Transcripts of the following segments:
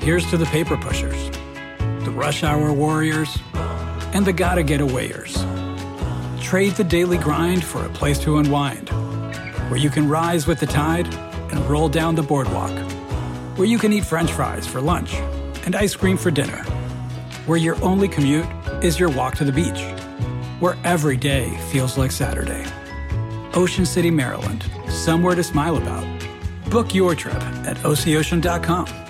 Here's to the paper pushers, the rush hour warriors, and the gotta get awayers. Trade the daily grind for a place to unwind, where you can rise with the tide and roll down the boardwalk, where you can eat french fries for lunch and ice cream for dinner, where your only commute is your walk to the beach, where every day feels like Saturday. Ocean City, Maryland, somewhere to smile about. Book your trip at OCOcean.com.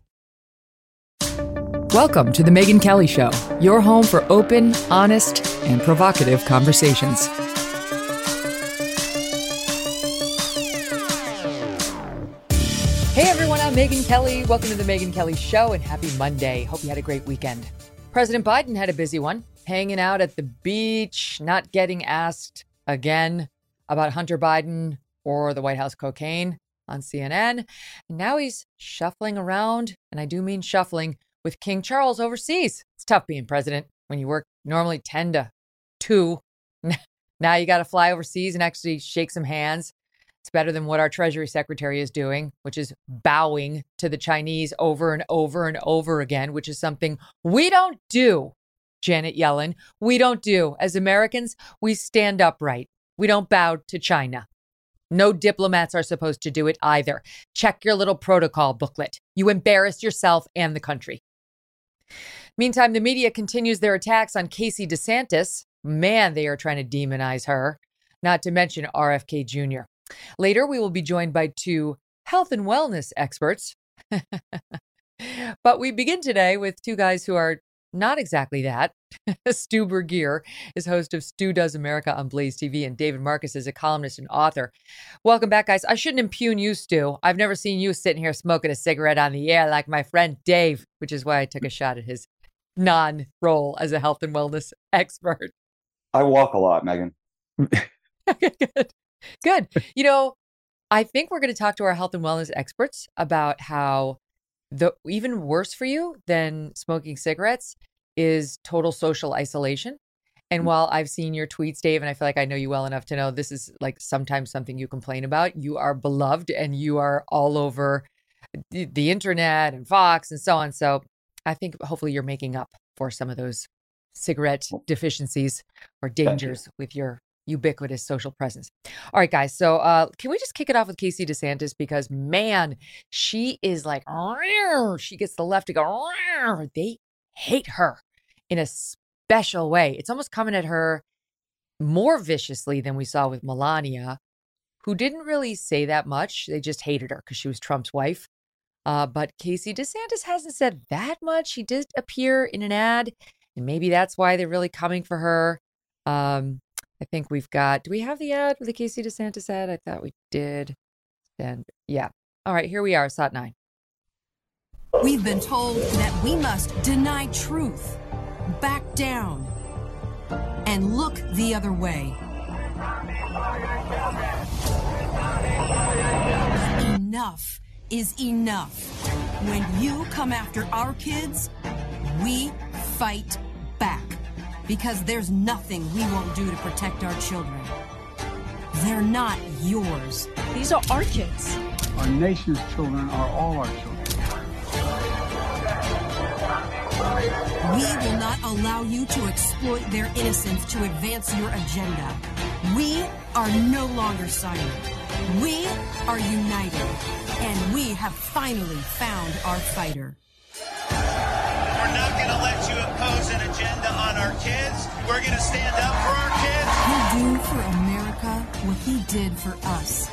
Welcome to The Megyn Kelly Show, your home for open, honest, and provocative conversations. Hey everyone, I'm Megyn Kelly. Welcome to The Megyn Kelly Show and happy Monday. Hope you had a great weekend. President Biden had a busy one, hanging out at the beach, not getting asked again about Hunter Biden or the White House cocaine on CNN. And now he's shuffling around, and I do mean shuffling, with King Charles overseas. It's tough being president when you work normally 10 to 2. Now you got to fly overseas and actually shake some hands. It's better than what our Treasury Secretary is doing, which is bowing to the Chinese over and over and over again, which is something we don't do, Janet Yellen. We don't do. As Americans, we stand upright. We don't bow to China. No diplomats are supposed to do it either. Check your little protocol booklet. You embarrass yourself and the country. Meantime, the media continues their attacks on Casey DeSantis. Man, they are trying to demonize her, not to mention RFK Jr. Later, we will be joined by two health and wellness experts. but we begin today with two guys who are not exactly that. Stu Burguiere is host of Stu Does America on Blaze TV, and David Marcus is a columnist and author. Welcome back, guys. I shouldn't impugn you, Stu. I've never seen you sitting here smoking a cigarette on the air like my friend Dave, which is why I took a shot at his non role as a health and wellness expert. I walk a lot, Megyn. Good. Good. You know, I think we're going to talk to our health and wellness experts about how the even worse for you than smoking cigarettes is total social isolation. And mm. while I've seen your tweets, Dave, and I feel like I know you well enough to know this is like sometimes something you complain about, you are beloved and you are all over the, the internet and Fox and so on. So I think hopefully you're making up for some of those cigarette deficiencies or dangers you. with your ubiquitous social presence. All right, guys. So uh, can we just kick it off with Casey DeSantis because man, she is like she gets the left to go. They hate her in a special way. It's almost coming at her more viciously than we saw with Melania, who didn't really say that much. They just hated her because she was Trump's wife. Uh, but Casey DeSantis hasn't said that much. She did appear in an ad, and maybe that's why they're really coming for her. Um, I think we've got. Do we have the ad with the Casey DeSantis ad? I thought we did. And yeah. All right, here we are, SOT 9. We've been told that we must deny truth, back down, and look the other way. Enough is enough. When you come after our kids, we fight back because there's nothing we won't do to protect our children. They're not yours. These are our kids. Our nation's children are all our children. We will not allow you to exploit their innocence to advance your agenda. We are no longer silent. We are united, and we have finally found our fighter. Our kids. We're going to stand up for our kids. He'll do for America what he did for us.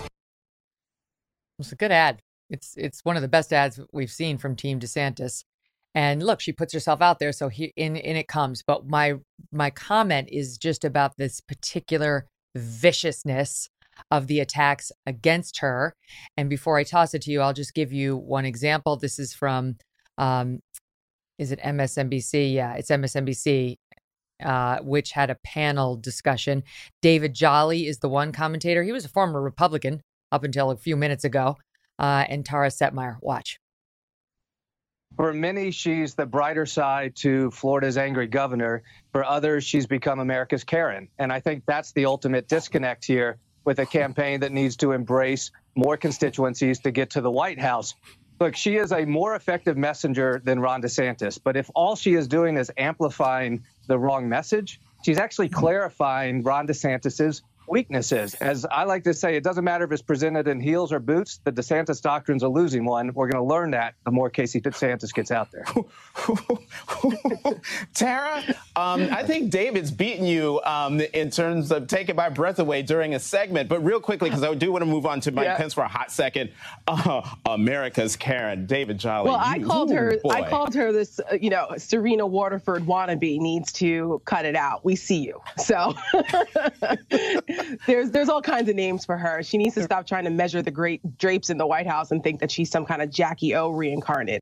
It's a good ad. It's it's one of the best ads we've seen from Team DeSantis. And look, she puts herself out there, so he, in in it comes. But my my comment is just about this particular viciousness of the attacks against her. And before I toss it to you, I'll just give you one example. This is from, um, is it MSNBC? Yeah, it's MSNBC, uh, which had a panel discussion. David Jolly is the one commentator. He was a former Republican up until a few minutes ago. Uh, and Tara Setmayer, watch. For many, she's the brighter side to Florida's angry governor. For others, she's become America's Karen. And I think that's the ultimate disconnect here with a campaign that needs to embrace more constituencies to get to the White House. Look, she is a more effective messenger than Ron DeSantis. But if all she is doing is amplifying the wrong message, she's actually clarifying Ron DeSantis's weaknesses. As I like to say, it doesn't matter if it's presented in heels or boots. The DeSantis doctrine's a losing one. We're going to learn that the more Casey DeSantis gets out there. Tara, um, I think David's beaten you um, in terms of taking my breath away during a segment. But real quickly, because I do want to move on to Mike yeah. Pence for a hot second. Uh, America's Karen, David Jolly. Well, I called her. Boy. I called her this. Uh, you know, Serena Waterford wannabe needs to cut it out. We see you. So there's there's all kinds of names for her. She needs to stop trying to measure the great drapes in the White House and think that she's some kind of Jackie O reincarnate.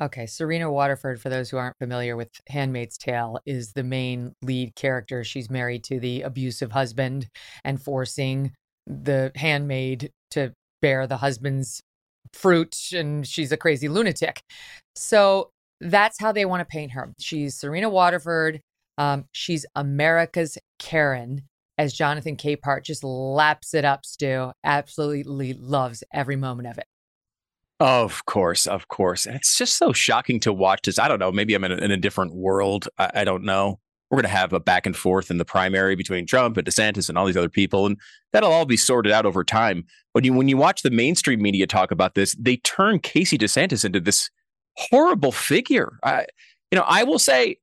Okay, Serena Waterford, for those who aren't familiar with Handmaid's Tale, is the main lead character. She's married to the abusive husband and forcing the handmaid to bear the husband's fruit, and she's a crazy lunatic. So that's how they want to paint her. She's Serena Waterford. Um, she's America's Karen, as Jonathan Capehart just laps it up, Stu. Absolutely loves every moment of it. Of course, of course. And it's just so shocking to watch this. I don't know. Maybe I'm in a, in a different world. I, I don't know. We're going to have a back and forth in the primary between Trump and DeSantis and all these other people. And that'll all be sorted out over time. But you, when you watch the mainstream media talk about this, they turn Casey DeSantis into this horrible figure. I, you know, I will say,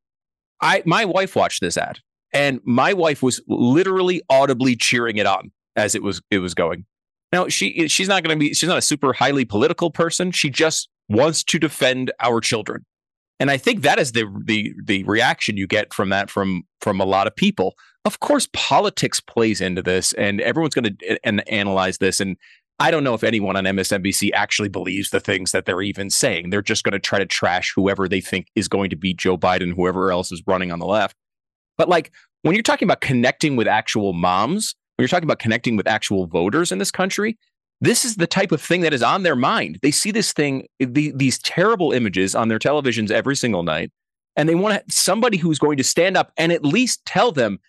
I my wife watched this ad, and my wife was literally audibly cheering it on as it was it was going. Now she she's not going to be she's not a super highly political person. She just wants to defend our children. And I think that is the the the reaction you get from that from from a lot of people. Of course, politics plays into this, and everyone's going to and analyze this. And I don't know if anyone on MSNBC actually believes the things that they're even saying. They're just going to try to trash whoever they think is going to beat Joe Biden, whoever else is running on the left. But like when you're talking about connecting with actual moms, when you're talking about connecting with actual voters in this country, this is the type of thing that is on their mind. They see this thing, the, these terrible images on their televisions every single night, and they want somebody who's going to stand up and at least tell them,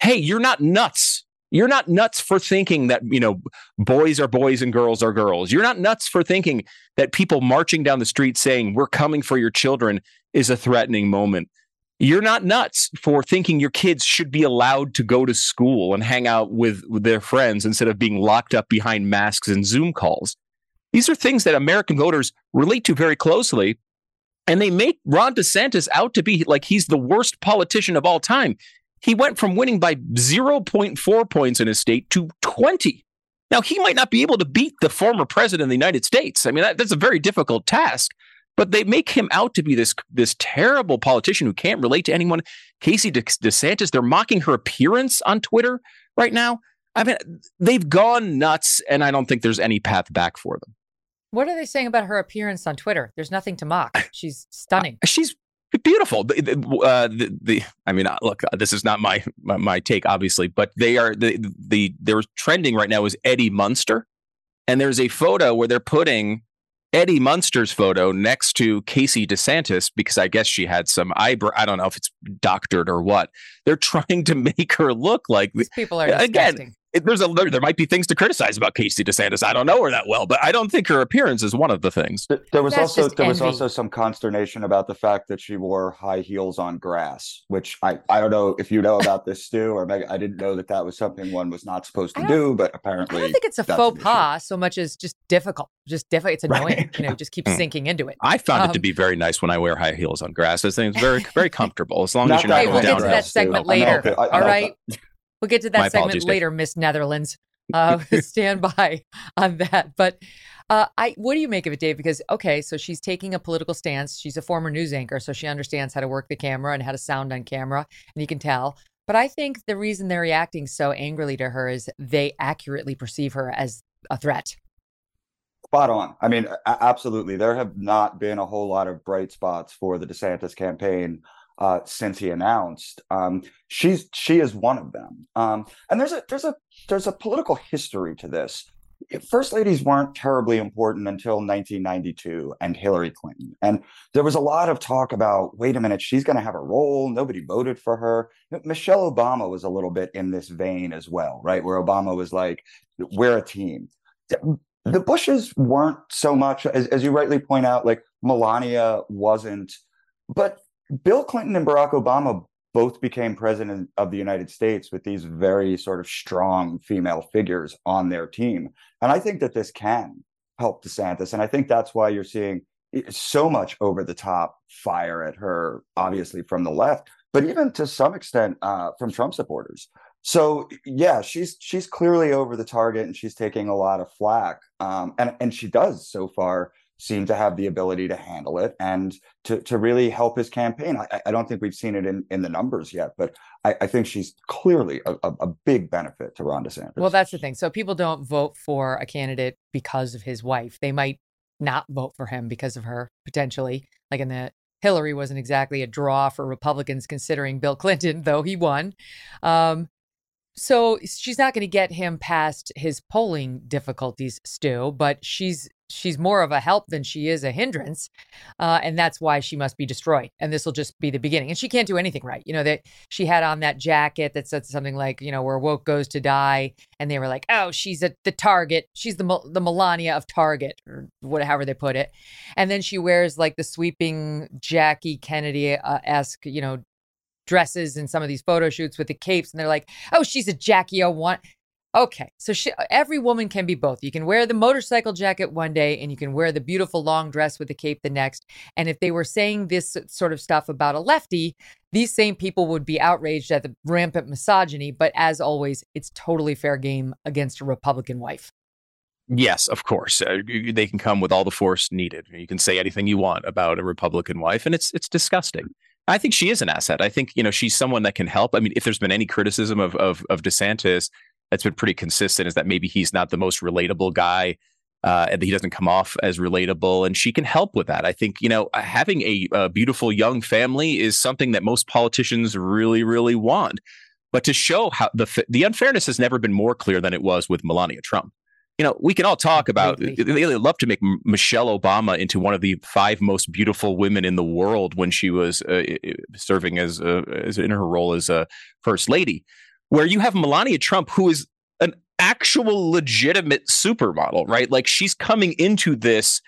"Hey, you're not nuts. You're not nuts for thinking that you know boys are boys and girls are girls. You're not nuts for thinking that people marching down the street saying we're coming for your children is a threatening moment." You're not nuts for thinking your kids should be allowed to go to school and hang out with, with their friends instead of being locked up behind masks and Zoom calls. These are things that American voters relate to very closely. And they make Ron DeSantis out to be like he's the worst politician of all time. He went from winning by 0.4 points in his state to 20. Now, he might not be able to beat the former president of the United States. I mean, that, that's a very difficult task but they make him out to be this this terrible politician who can't relate to anyone. Casey De- DeSantis, they're mocking her appearance on Twitter right now. I mean, they've gone nuts, and I don't think there's any path back for them. What are they saying about her appearance on Twitter? There's nothing to mock. She's stunning. She's beautiful. The, the, uh, the, the, I mean, uh, look, this is not my, my, my take, obviously, but they are the the they're trending right now is Eddie Munster, and there's a photo where they're putting Eddie Munster's photo next to Casey DeSantis because I guess she had some eyebrow. I don't know if it's doctored or what. They're trying to make her look like these people are disgusting. Again it, there's a there, there, might be things to criticize about Casey DeSantis. I don't know her that well, but I don't think her appearance is one of the things. There was That's also there was also some consternation about the fact that she wore high heels on grass, which I I don't know if you know about this, Stu, or Meg, I didn't know that that was something one was not supposed to do, but apparently I don't think it's a faux pas so much as just difficult, just difficult. It's annoying, right. you know, just keep hmm. sinking into it. I found um, it to um, be very nice when I wear high heels on grass. I think it's very very comfortable as long as you're not hey, going we'll down. We'll get to that segment later. All right. We'll get to that segment later, Miss Netherlands. Uh, stand by on that. But uh, I, what do you make of it, Dave? Because okay, so she's taking a political stance. She's a former news anchor, so she understands how to work the camera and how to sound on camera, and you can tell. But I think the reason they're reacting so angrily to her is they accurately perceive her as a threat. Spot on. I mean, absolutely. There have not been a whole lot of bright spots for the DeSantis campaign uh, since he announced. Um, she's she is one of them. Um, and there's a there's a there's a political history to this. First ladies weren't terribly important until 1992 and Hillary Clinton. And there was a lot of talk about, wait a minute, she's going to have a role. Nobody voted for her. Michelle Obama was a little bit in this vein as well, right? Where Obama was like, we're a team. The Bushes weren't so much, as, as you rightly point out, like Melania wasn't, but Bill Clinton and Barack Obama both became president of the United States with these very sort of strong female figures on their team. And I think that this can help DeSantis. And I think that's why you're seeing so much over the top fire at her, obviously from the left, but even to some extent uh, from Trump supporters. So yeah, she's she's clearly over the target and she's taking a lot of flack. Um, and and she does so far seem to have the ability to handle it and to, to really help his campaign. I, I don't think we've seen it in, in the numbers yet, but I, I think she's clearly a, a, big benefit to Ron DeSantis. Well, that's the thing. So people don't vote for a candidate because of his wife. They might not vote for him because of her, potentially. Like in the Hillary wasn't exactly a draw for Republicans considering Bill Clinton, though he won. Um, so she's not going to get him past his polling difficulties, Stu, but she's she's more of a help than she is a hindrance, uh, and that's why she must be destroyed. And this will just be the beginning. And she can't do anything right. You know that she had on that jacket that said something like, you know, where woke goes to die, and they were like, oh, she's a, the target. She's the the Melania of Target, or whatever they put it. And then she wears like the sweeping Jackie Kennedy esque, you know, dresses in some of these photo shoots with the capes and they're like, "Oh, she's a Jackie O one." Okay, so she, every woman can be both. You can wear the motorcycle jacket one day and you can wear the beautiful long dress with the cape the next. And if they were saying this sort of stuff about a lefty, these same people would be outraged at the rampant misogyny. But as always, it's totally fair game against a Republican wife. Yes, of course. Uh, they can come with all the force needed. You can say anything you want about a Republican wife, and it's it's disgusting. I think she is an asset. I think you know she's someone that can help. I mean, if there's been any criticism of of, of DeSantis, that's been pretty consistent. Is that maybe he's not the most relatable guy, uh, and that he doesn't come off as relatable, and she can help with that. I think you know having a, a beautiful young family is something that most politicians really really want. But to show how the the unfairness has never been more clear than it was with Melania Trump you know, we can all talk about. They love to make Michelle Obama into one of the five most beautiful women in the world when she was uh, serving as, uh, as in her role as a first lady. Where you have Melania Trump, who is an actual legitimate supermodel, right? Like she's coming into this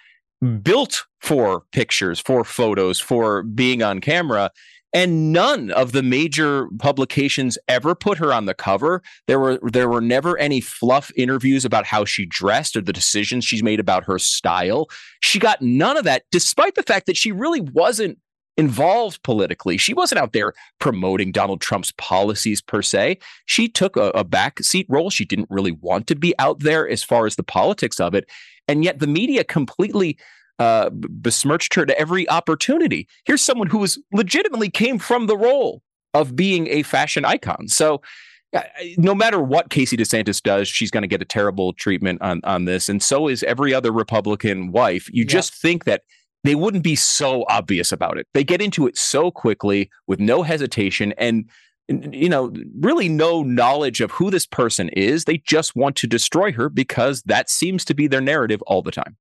built for pictures, for photos, for being on camera. And none of the major publications ever put her on the cover. There were there were never any fluff interviews about how she dressed or the decisions she's made about her style. She got none of that, despite the fact that she really wasn't involved politically. She wasn't out there promoting Donald Trump's policies per se. She took a, a backseat role. She didn't really want to be out there as far as the politics of it. And yet the media completely uh, besmirched her to every opportunity. Here's someone who was legitimately came from the role of being a fashion icon. So no matter what Casey DeSantis does, she's going to get a terrible treatment on on this, and so is every other Republican wife. You just think that they wouldn't be so obvious about it. They get into it so quickly with no hesitation and you know really no knowledge of who this person is. They just want to destroy her because that seems to be their narrative all the time.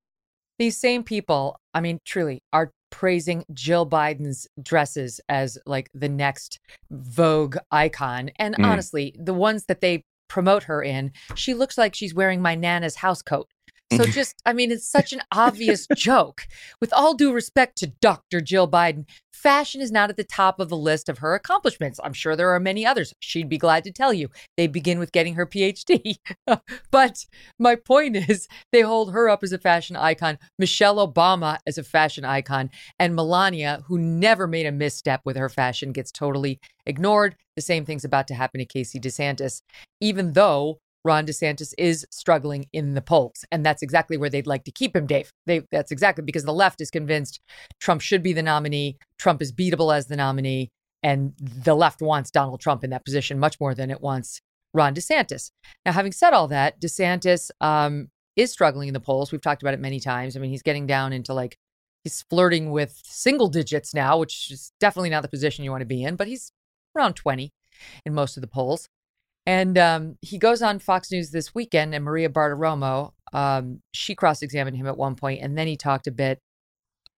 These same people, I mean, truly, are praising Jill Biden's dresses as like the next Vogue icon. And mm. honestly, the ones that they promote her in, she looks like she's wearing my Nana's house coat. So just, I mean, it's such an obvious joke. With all due respect to Dr. Jill Biden, fashion is not at the top of the list of her accomplishments. I'm sure there are many others. She'd be glad to tell you. They begin with getting her PhD. but my point is, they hold her up as a fashion icon, Michelle Obama as a fashion icon, and Melania, who never made a misstep with her fashion, gets totally ignored. The same thing's about to happen to Casey DeSantis, even though Ron DeSantis is struggling in the polls. And that's exactly where they'd like to keep him, Dave. They, that's exactly because the left is convinced Trump should be the nominee. Trump is beatable as the nominee. And the left wants Donald Trump in that position much more than it wants Ron DeSantis. Now, having said all that, DeSantis um, is struggling in the polls. We've talked about it many times. I mean, he's getting down into like, he's flirting with single digits now, which is definitely not the position you want to be in, but he's around 20 in most of the polls. And um, he goes on Fox News this weekend, and Maria Bartiromo, um, she cross examined him at one point, and then he talked a bit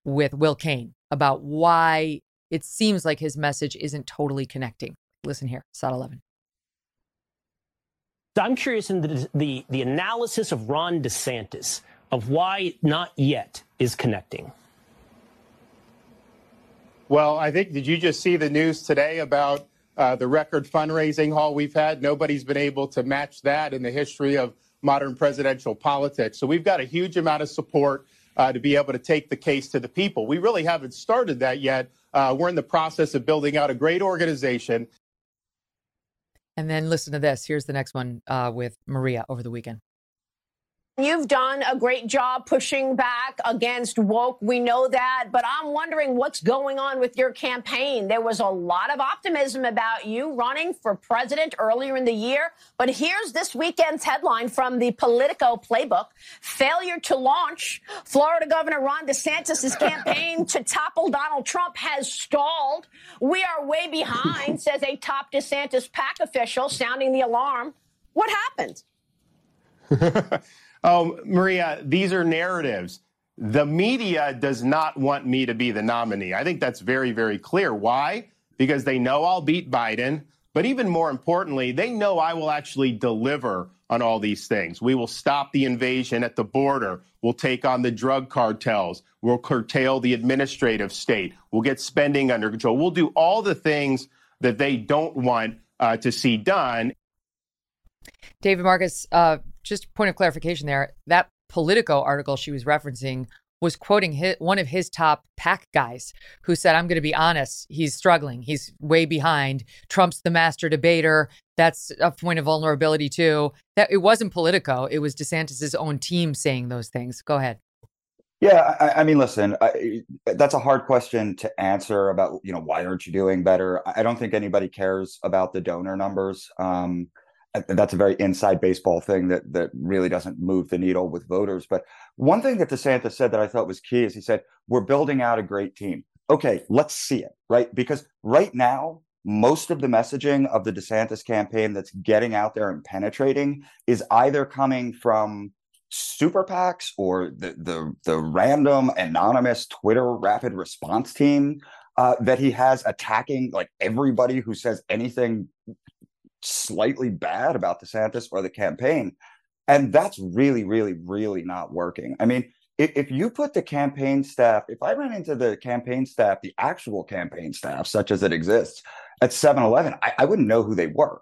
with Will Cain about why it seems like his message isn't totally connecting. Listen here, SOT 11. I'm curious in the, the, the analysis of Ron DeSantis of why not yet is connecting. Well, I think, did you just see the news today about uh, the record fundraising haul we've had? Nobody's been able to match that in the history of modern presidential politics. So we've got a huge amount of support uh, to be able to take the case to the people. We really haven't started that yet. Uh, we're in the process of building out a great organization. And then listen to this. Here's the next one uh, with Maria over the weekend. You've done a great job pushing back against woke. We know that. But I'm wondering what's going on with your campaign. There was a lot of optimism about you running for president earlier in the year. But here's this weekend's headline from the Politico playbook Failure to launch. Florida Governor Ron DeSantis' campaign to topple Donald Trump has stalled. We are way behind, says a top DeSantis PAC official, sounding the alarm. What happened? Oh, Maria, these are narratives. The media does not want me to be the nominee. I think that's very, very clear. Why? Because they know I'll beat Biden. But even more importantly, they know I will actually deliver on all these things. We will stop the invasion at the border. We'll take on the drug cartels. We'll curtail the administrative state. We'll get spending under control. We'll do all the things that they don't want uh, to see done. David Marcus, uh, just point of clarification there. That Politico article she was referencing was quoting his, one of his top PAC guys who said, I'm going to be honest, he's struggling. He's way behind. Trump's the master debater. That's a point of vulnerability, too. That It wasn't Politico, it was DeSantis's own team saying those things. Go ahead. Yeah, I, I mean, listen, I, that's a hard question to answer about, you know, why aren't you doing better? I don't think anybody cares about the donor numbers. Um, that's a very inside baseball thing that that really doesn't move the needle with voters. But one thing that DeSantis said that I thought was key is he said, "We're building out a great team." Okay, let's see it, right? Because right now, most of the messaging of the DeSantis campaign that's getting out there and penetrating is either coming from super PACs or the the, the random anonymous Twitter rapid response team uh, that he has attacking like everybody who says anything slightly bad about DeSantis or the campaign. And that's really, really, really not working. I mean, if, if you put the campaign staff, if I ran into the campaign staff, the actual campaign staff, such as it exists at 7 Eleven, I, I wouldn't know who they were.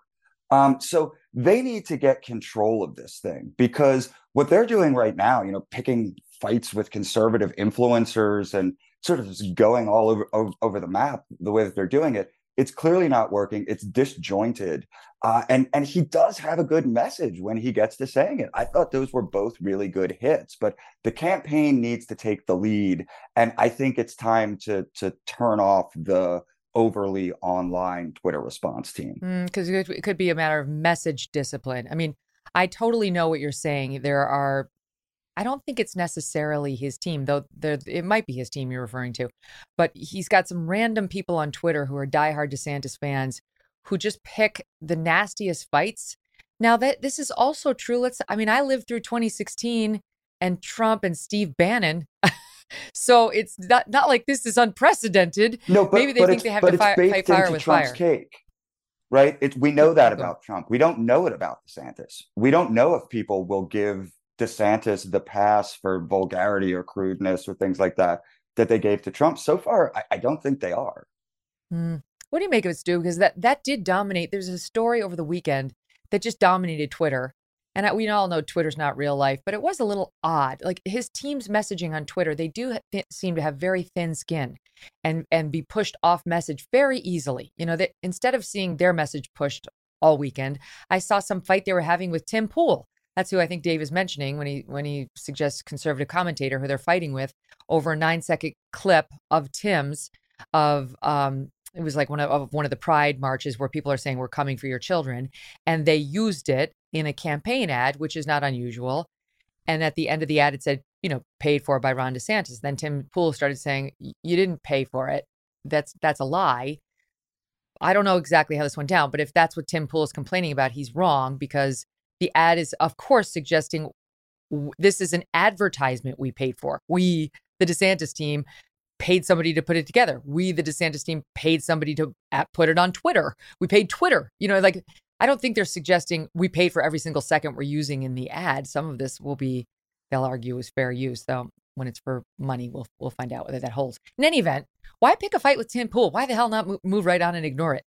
Um, so they need to get control of this thing because what they're doing right now, you know, picking fights with conservative influencers and sort of just going all over, over, over the map the way that they're doing it, it's clearly not working. It's disjointed. Uh, and and he does have a good message when he gets to saying it. I thought those were both really good hits, but the campaign needs to take the lead, and I think it's time to to turn off the overly online Twitter response team because mm, it could be a matter of message discipline. I mean, I totally know what you're saying. There are I don't think it's necessarily his team, though there it might be his team you're referring to. But he's got some random people on Twitter who are diehard DeSantis fans who just pick the nastiest fights. Now that this is also true, let's I mean, I lived through 2016 and Trump and Steve Bannon. so it's not not like this is unprecedented. No, but, maybe they but think they have to fi- fight fire with Trump's fire. Cake right? It, we know that about Trump. We don't know it about DeSantis. We don't know if people will give DeSantis the pass for vulgarity or crudeness or things like that that they gave to Trump. So far, I, I don't think they are. Mm. What do you make of it, Stu? Because that that did dominate. There's a story over the weekend that just dominated Twitter. And we all know Twitter's not real life, but it was a little odd. Like his team's messaging on Twitter, they do th- seem to have very thin skin and and be pushed off message very easily. You know, that instead of seeing their message pushed all weekend, I saw some fight they were having with Tim Pool that's who I think Dave is mentioning when he when he suggests conservative commentator who they're fighting with over a nine second clip of Tim's of um, It was like one of, of one of the pride marches where people are saying we're coming for your children, and they used it in a campaign ad, which is not unusual. And at the end of the ad, it said, you know, paid for by Ron DeSantis. Then Tim Pool started saying, you didn't pay for it. That's that's a lie. I don't know exactly how this went down, but if that's what Tim Pool is complaining about, he's wrong because the ad is, of course, suggesting this is an advertisement we paid for. We, the DeSantis team, paid somebody to put it together. We, the DeSantis team, paid somebody to put it on Twitter. We paid Twitter. You know, like I don't think they're suggesting we paid for every single second we're using in the ad. Some of this will be, they'll argue, is fair use. Though when it's for money, we'll we'll find out whether that holds. In any event, why pick a fight with Tim Pool? Why the hell not move right on and ignore it?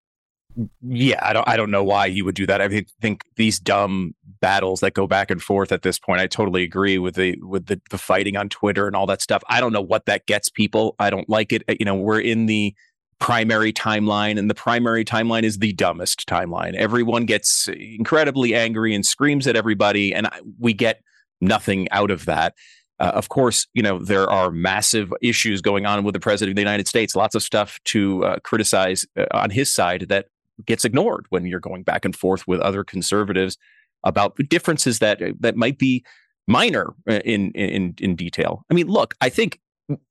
Yeah, I don't I don't know why he would do that. I think these dumb battles that go back and forth at this point, I totally agree with the with the, the fighting on Twitter and all that stuff. I don't know what that gets people. I don't like it. You know, we're in the primary timeline and the primary timeline is the dumbest timeline. Everyone gets incredibly angry and screams at everybody and we get nothing out of that. Uh, of course, you know, there are massive issues going on with the president of the United States, lots of stuff to uh, criticize uh, on his side that gets ignored when you're going back and forth with other conservatives about differences that that might be minor uh, in in in detail. I mean, look, I think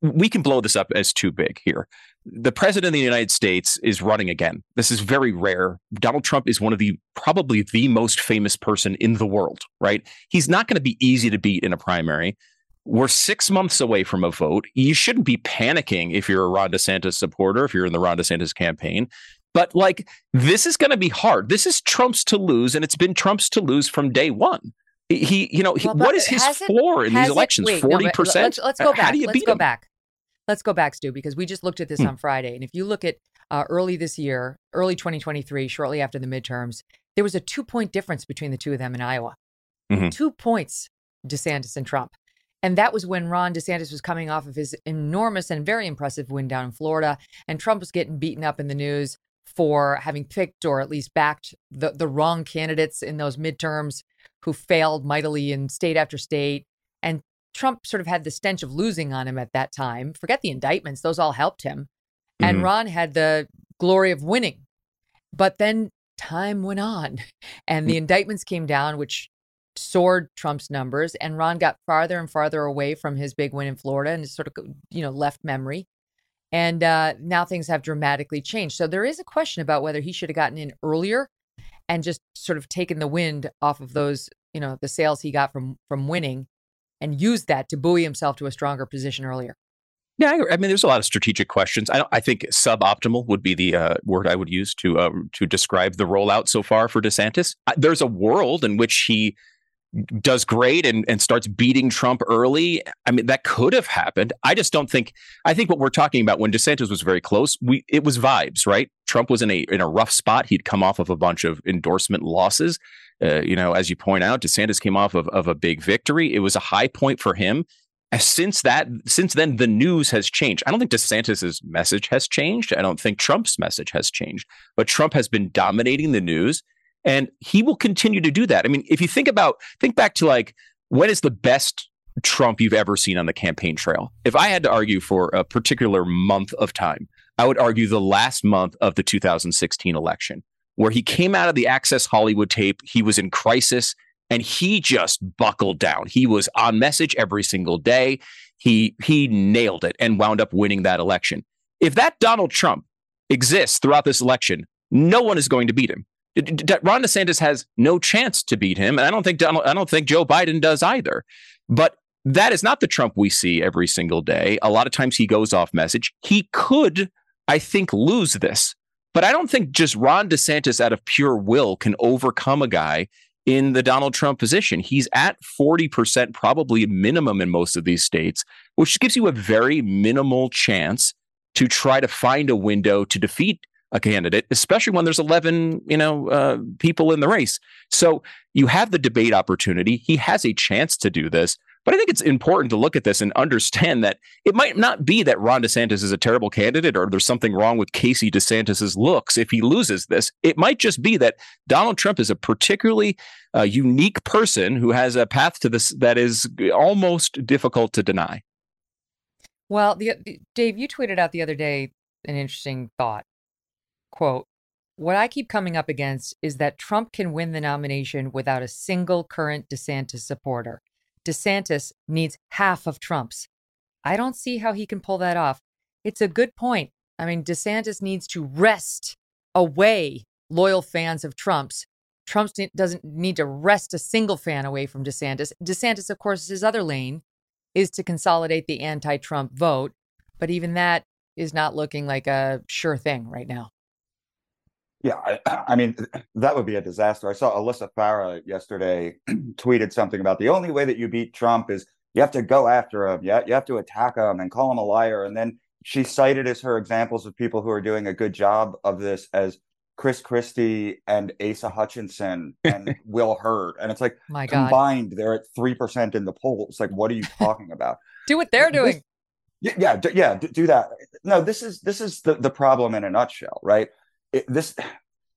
we can blow this up as too big here. The president of the United States is running again. This is very rare. Donald Trump is one of the probably the most famous person in the world, right? He's not going to be easy to beat in a primary. We're six months away from a vote. You shouldn't be panicking if you're a Ron DeSantis supporter, if you're in the Ron DeSantis campaign. But like, this is going to be hard. This is Trump's to lose, and it's been Trump's to lose from day one. He, you know, he, well, what is his floor it, in these elections? Forty percent. No, let's, let's, go back. let's go him? back. Let's go back, Stu, because we just looked at this hmm. on Friday, and if you look at uh, early this year, early 2023, shortly after the midterms, there was a two point difference between the two of them in Iowa. Mm-hmm. Two points, DeSantis and Trump. And that was when Ron DeSantis was coming off of his enormous and very impressive win down in Florida. And Trump was getting beaten up in the news for having picked or at least backed the, the wrong candidates in those midterms who failed mightily in state after state. And Trump sort of had the stench of losing on him at that time. Forget the indictments, those all helped him. Mm-hmm. And Ron had the glory of winning. But then time went on and the mm. indictments came down, which soared Trump's numbers. And Ron got farther and farther away from his big win in Florida and sort of, you know, left memory. And uh, now things have dramatically changed. So there is a question about whether he should have gotten in earlier and just sort of taken the wind off of those, you know, the sales he got from from winning and used that to buoy himself to a stronger position earlier. Yeah, I, I mean, there's a lot of strategic questions. I, I think suboptimal would be the uh, word I would use to uh, to describe the rollout so far for DeSantis. There's a world in which he does great and, and starts beating Trump early. I mean, that could have happened. I just don't think. I think what we're talking about when DeSantis was very close, we it was vibes, right? Trump was in a in a rough spot. He'd come off of a bunch of endorsement losses. Uh, you know, as you point out, DeSantis came off of, of a big victory. It was a high point for him. Since that, since then, the news has changed. I don't think DeSantis's message has changed. I don't think Trump's message has changed. But Trump has been dominating the news. And he will continue to do that. I mean, if you think about, think back to like, when is the best Trump you've ever seen on the campaign trail? If I had to argue for a particular month of time, I would argue the last month of the 2016 election, where he came out of the Access Hollywood tape. He was in crisis and he just buckled down. He was on message every single day. He he nailed it and wound up winning that election. If that Donald Trump exists throughout this election, no one is going to beat him. Ron DeSantis has no chance to beat him, and I don't think Donald, I don't think Joe Biden does either. But that is not the Trump we see every single day. A lot of times he goes off message. He could, I think, lose this, but I don't think just Ron DeSantis out of pure will can overcome a guy in the Donald Trump position. He's at 40%, probably minimum in most of these states, which gives you a very minimal chance to try to find a window to defeat a candidate, especially when there's 11, you know, uh, people in the race. So you have the debate opportunity. He has a chance to do this. But I think it's important to look at this and understand that it might not be that Ron DeSantis is a terrible candidate or there's something wrong with Casey DeSantis's looks if he loses this. It might just be that Donald Trump is a particularly uh, unique person who has a path to this that is almost difficult to deny. Well, the, Dave, you tweeted out the other day an interesting thought quote, what I keep coming up against is that Trump can win the nomination without a single current DeSantis supporter. DeSantis needs half of Trump's. I don't see how he can pull that off. It's a good point. I mean, DeSantis needs to wrest away loyal fans of Trump's. Trump doesn't need to wrest a single fan away from DeSantis. DeSantis, of course, his other lane is to consolidate the anti Trump vote. But even that is not looking like a sure thing right now. Yeah, I, I, mean that would be a disaster. I saw Alyssa Farah yesterday tweeted something about the only way that you beat Trump is you have to go after him. Yeah, you, you have to attack him and call him a liar. And then she cited as her examples of people who are doing a good job of this as Chris Christie and Asa Hutchinson and Will Hurd. And it's like My combined, God. they're at 3% in the polls. Like, what are you talking about? do what they're doing. This, yeah, yeah, yeah, do that. No, this is this is the, the problem in a nutshell, right? It, this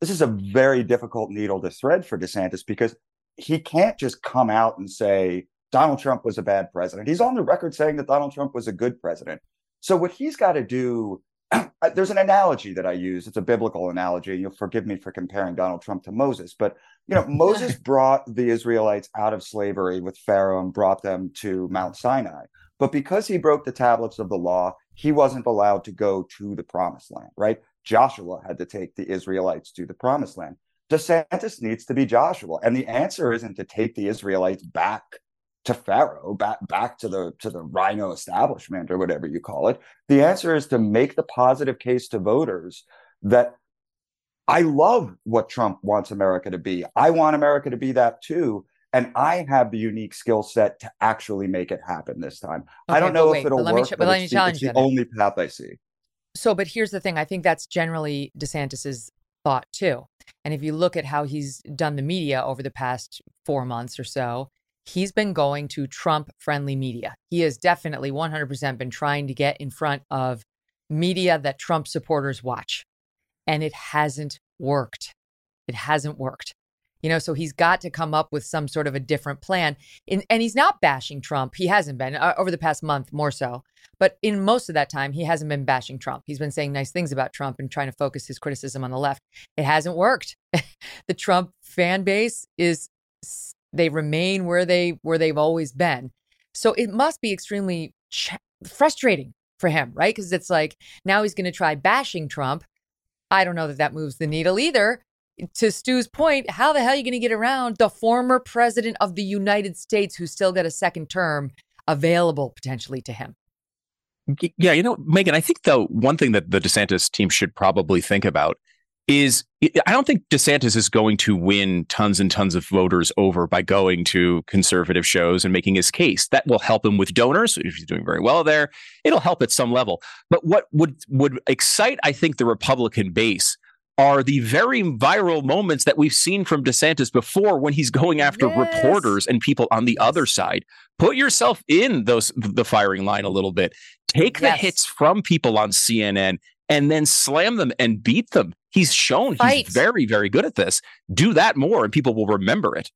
this is a very difficult needle to thread for DeSantis because he can't just come out and say Donald Trump was a bad president. He's on the record saying that Donald Trump was a good president. So what he's got to do uh, there's an analogy that I use. It's a biblical analogy. You'll forgive me for comparing Donald Trump to Moses, but you know, Moses brought the Israelites out of slavery with Pharaoh and brought them to Mount Sinai. But because he broke the tablets of the law, he wasn't allowed to go to the promised land, right? Joshua had to take the Israelites to the promised land. DeSantis needs to be Joshua. And the answer isn't to take the Israelites back to Pharaoh, back back to the to the RINO establishment or whatever you call it. The answer is to make the positive case to voters that I love what Trump wants America to be. I want America to be that too. And I have the unique skill set to actually make it happen this time. Okay, I don't know wait, if it'll let work, but, let me challenge it's the, it's the only path I see. So, but here's the thing. I think that's generally DeSantis's thought too. And if you look at how he's done the media over the past four months or so, he's been going to Trump friendly media. He has definitely 100% been trying to get in front of media that Trump supporters watch. And it hasn't worked. It hasn't worked. You know, so he's got to come up with some sort of a different plan. In, and he's not bashing Trump. He hasn't been uh, over the past month, more so. But in most of that time, he hasn't been bashing Trump. He's been saying nice things about Trump and trying to focus his criticism on the left. It hasn't worked. the Trump fan base is they remain where they where they've always been. So it must be extremely ch- frustrating for him, right? Because it's like now he's going to try bashing Trump. I don't know that that moves the needle either. To Stu's point, how the hell are you going to get around the former president of the United States who still got a second term available potentially to him? Yeah, you know, Megyn, I think the one thing that the DeSantis team should probably think about is I don't think DeSantis is going to win tons and tons of voters over by going to conservative shows and making his case. That will help him with donors. If he's doing very well there, it'll help at some level. But what would would excite, I think, the Republican base are the very viral moments that we've seen from DeSantis before when he's going after yes. reporters and people on the yes. other side. Put yourself in those the firing line a little bit. Take the hits from people on CNN and then slam them and beat them. He's shown Fight. he's very, very good at this. Do that more, and people will remember it.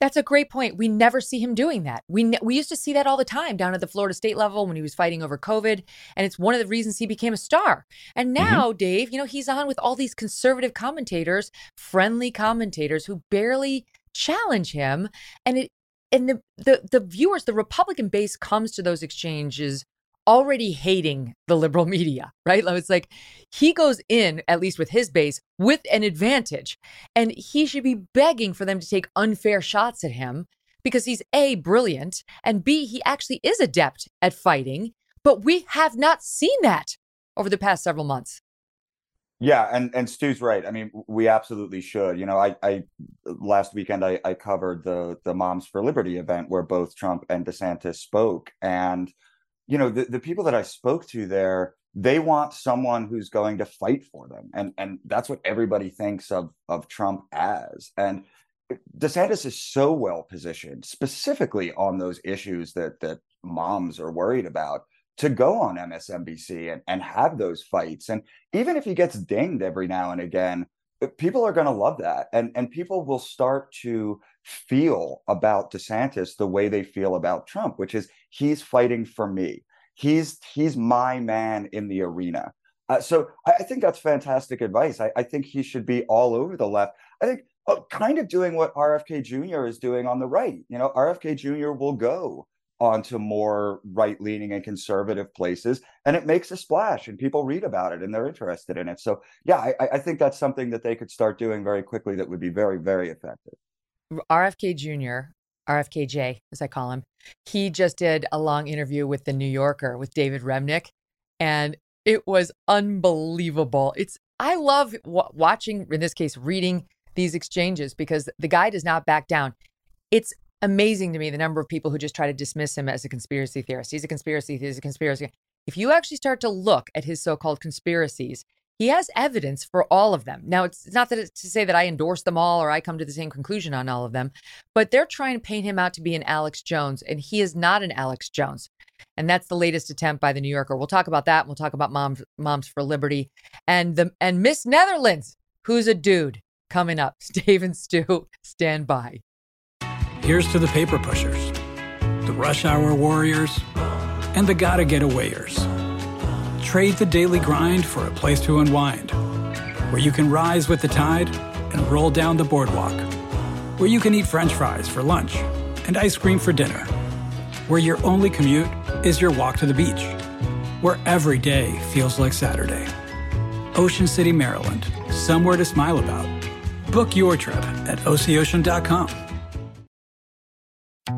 That's a great point. We never see him doing that. We ne- we used to see that all the time down at the Florida State level when he was fighting over COVID, and it's one of the reasons he became a star. And mm-hmm. now, mm-hmm. Dave, you know, he's on with all these conservative commentators, friendly commentators who barely challenge him, and it and the the the viewers, the Republican base comes to those exchanges already hating the liberal media, right? It's like he goes in, at least with his base, with an advantage. And he should be begging for them to take unfair shots at him because he's A, brilliant, and B, he actually is adept at fighting. But we have not seen that over the past several months. Yeah, and and Stu's right. I mean, we absolutely should. You know, I, I last weekend I, I covered the the Moms for Liberty event where both Trump and DeSantis spoke, and you know the, the people that i spoke to there they want someone who's going to fight for them and and that's what everybody thinks of of trump as. And desantis is so well positioned specifically on those issues that that moms are worried about to go on msnbc and, and have those fights. And even if he gets dinged every now and again uh, people are going to love that. And and people will start to feel about DeSantis the way they feel about Trump which is he's fighting for me he's he's my man in the arena Uh, so I, I, think that's fantastic advice. I, I, think he should be all over the left. I think uh, kind of doing what RFK Jr. is doing on the right. You know, RFK Jr. will go onto more right leaning and conservative places and it makes a splash and people read about it and they're interested in it so yeah I, I, think that's something that they could start doing very quickly that would be very very effective rfk jr rfkj as i call him he just did a long interview with the new yorker with david remnick and it was unbelievable it's i love w- watching in this case reading these exchanges because the guy does not back down it's amazing to me the number of people who just try to dismiss him as a conspiracy theorist. He's a conspiracy, theorist, he's a conspiracy. If you actually start to look at his so called conspiracies, he has evidence for all of them. Now, it's not that it's to say that I endorse them all or I come to the same conclusion on all of them, but they're trying to paint him out to be an Alex Jones, and he is not an Alex Jones. And that's the latest attempt by the New Yorker. We'll talk about that. We'll talk about Moms Moms for Liberty and the and Miss Netherlands, who's a dude, coming up. Dave and Stu, stand by. Here's to the paper pushers, the rush hour warriors, and the gotta get awayers. Trade the daily grind for a place to unwind, where you can rise with the tide and roll down the boardwalk, where you can eat french fries for lunch and ice cream for dinner, where your only commute is your walk to the beach, where every day feels like Saturday. Ocean City, Maryland, somewhere to smile about. Book your trip at OCOcean.com.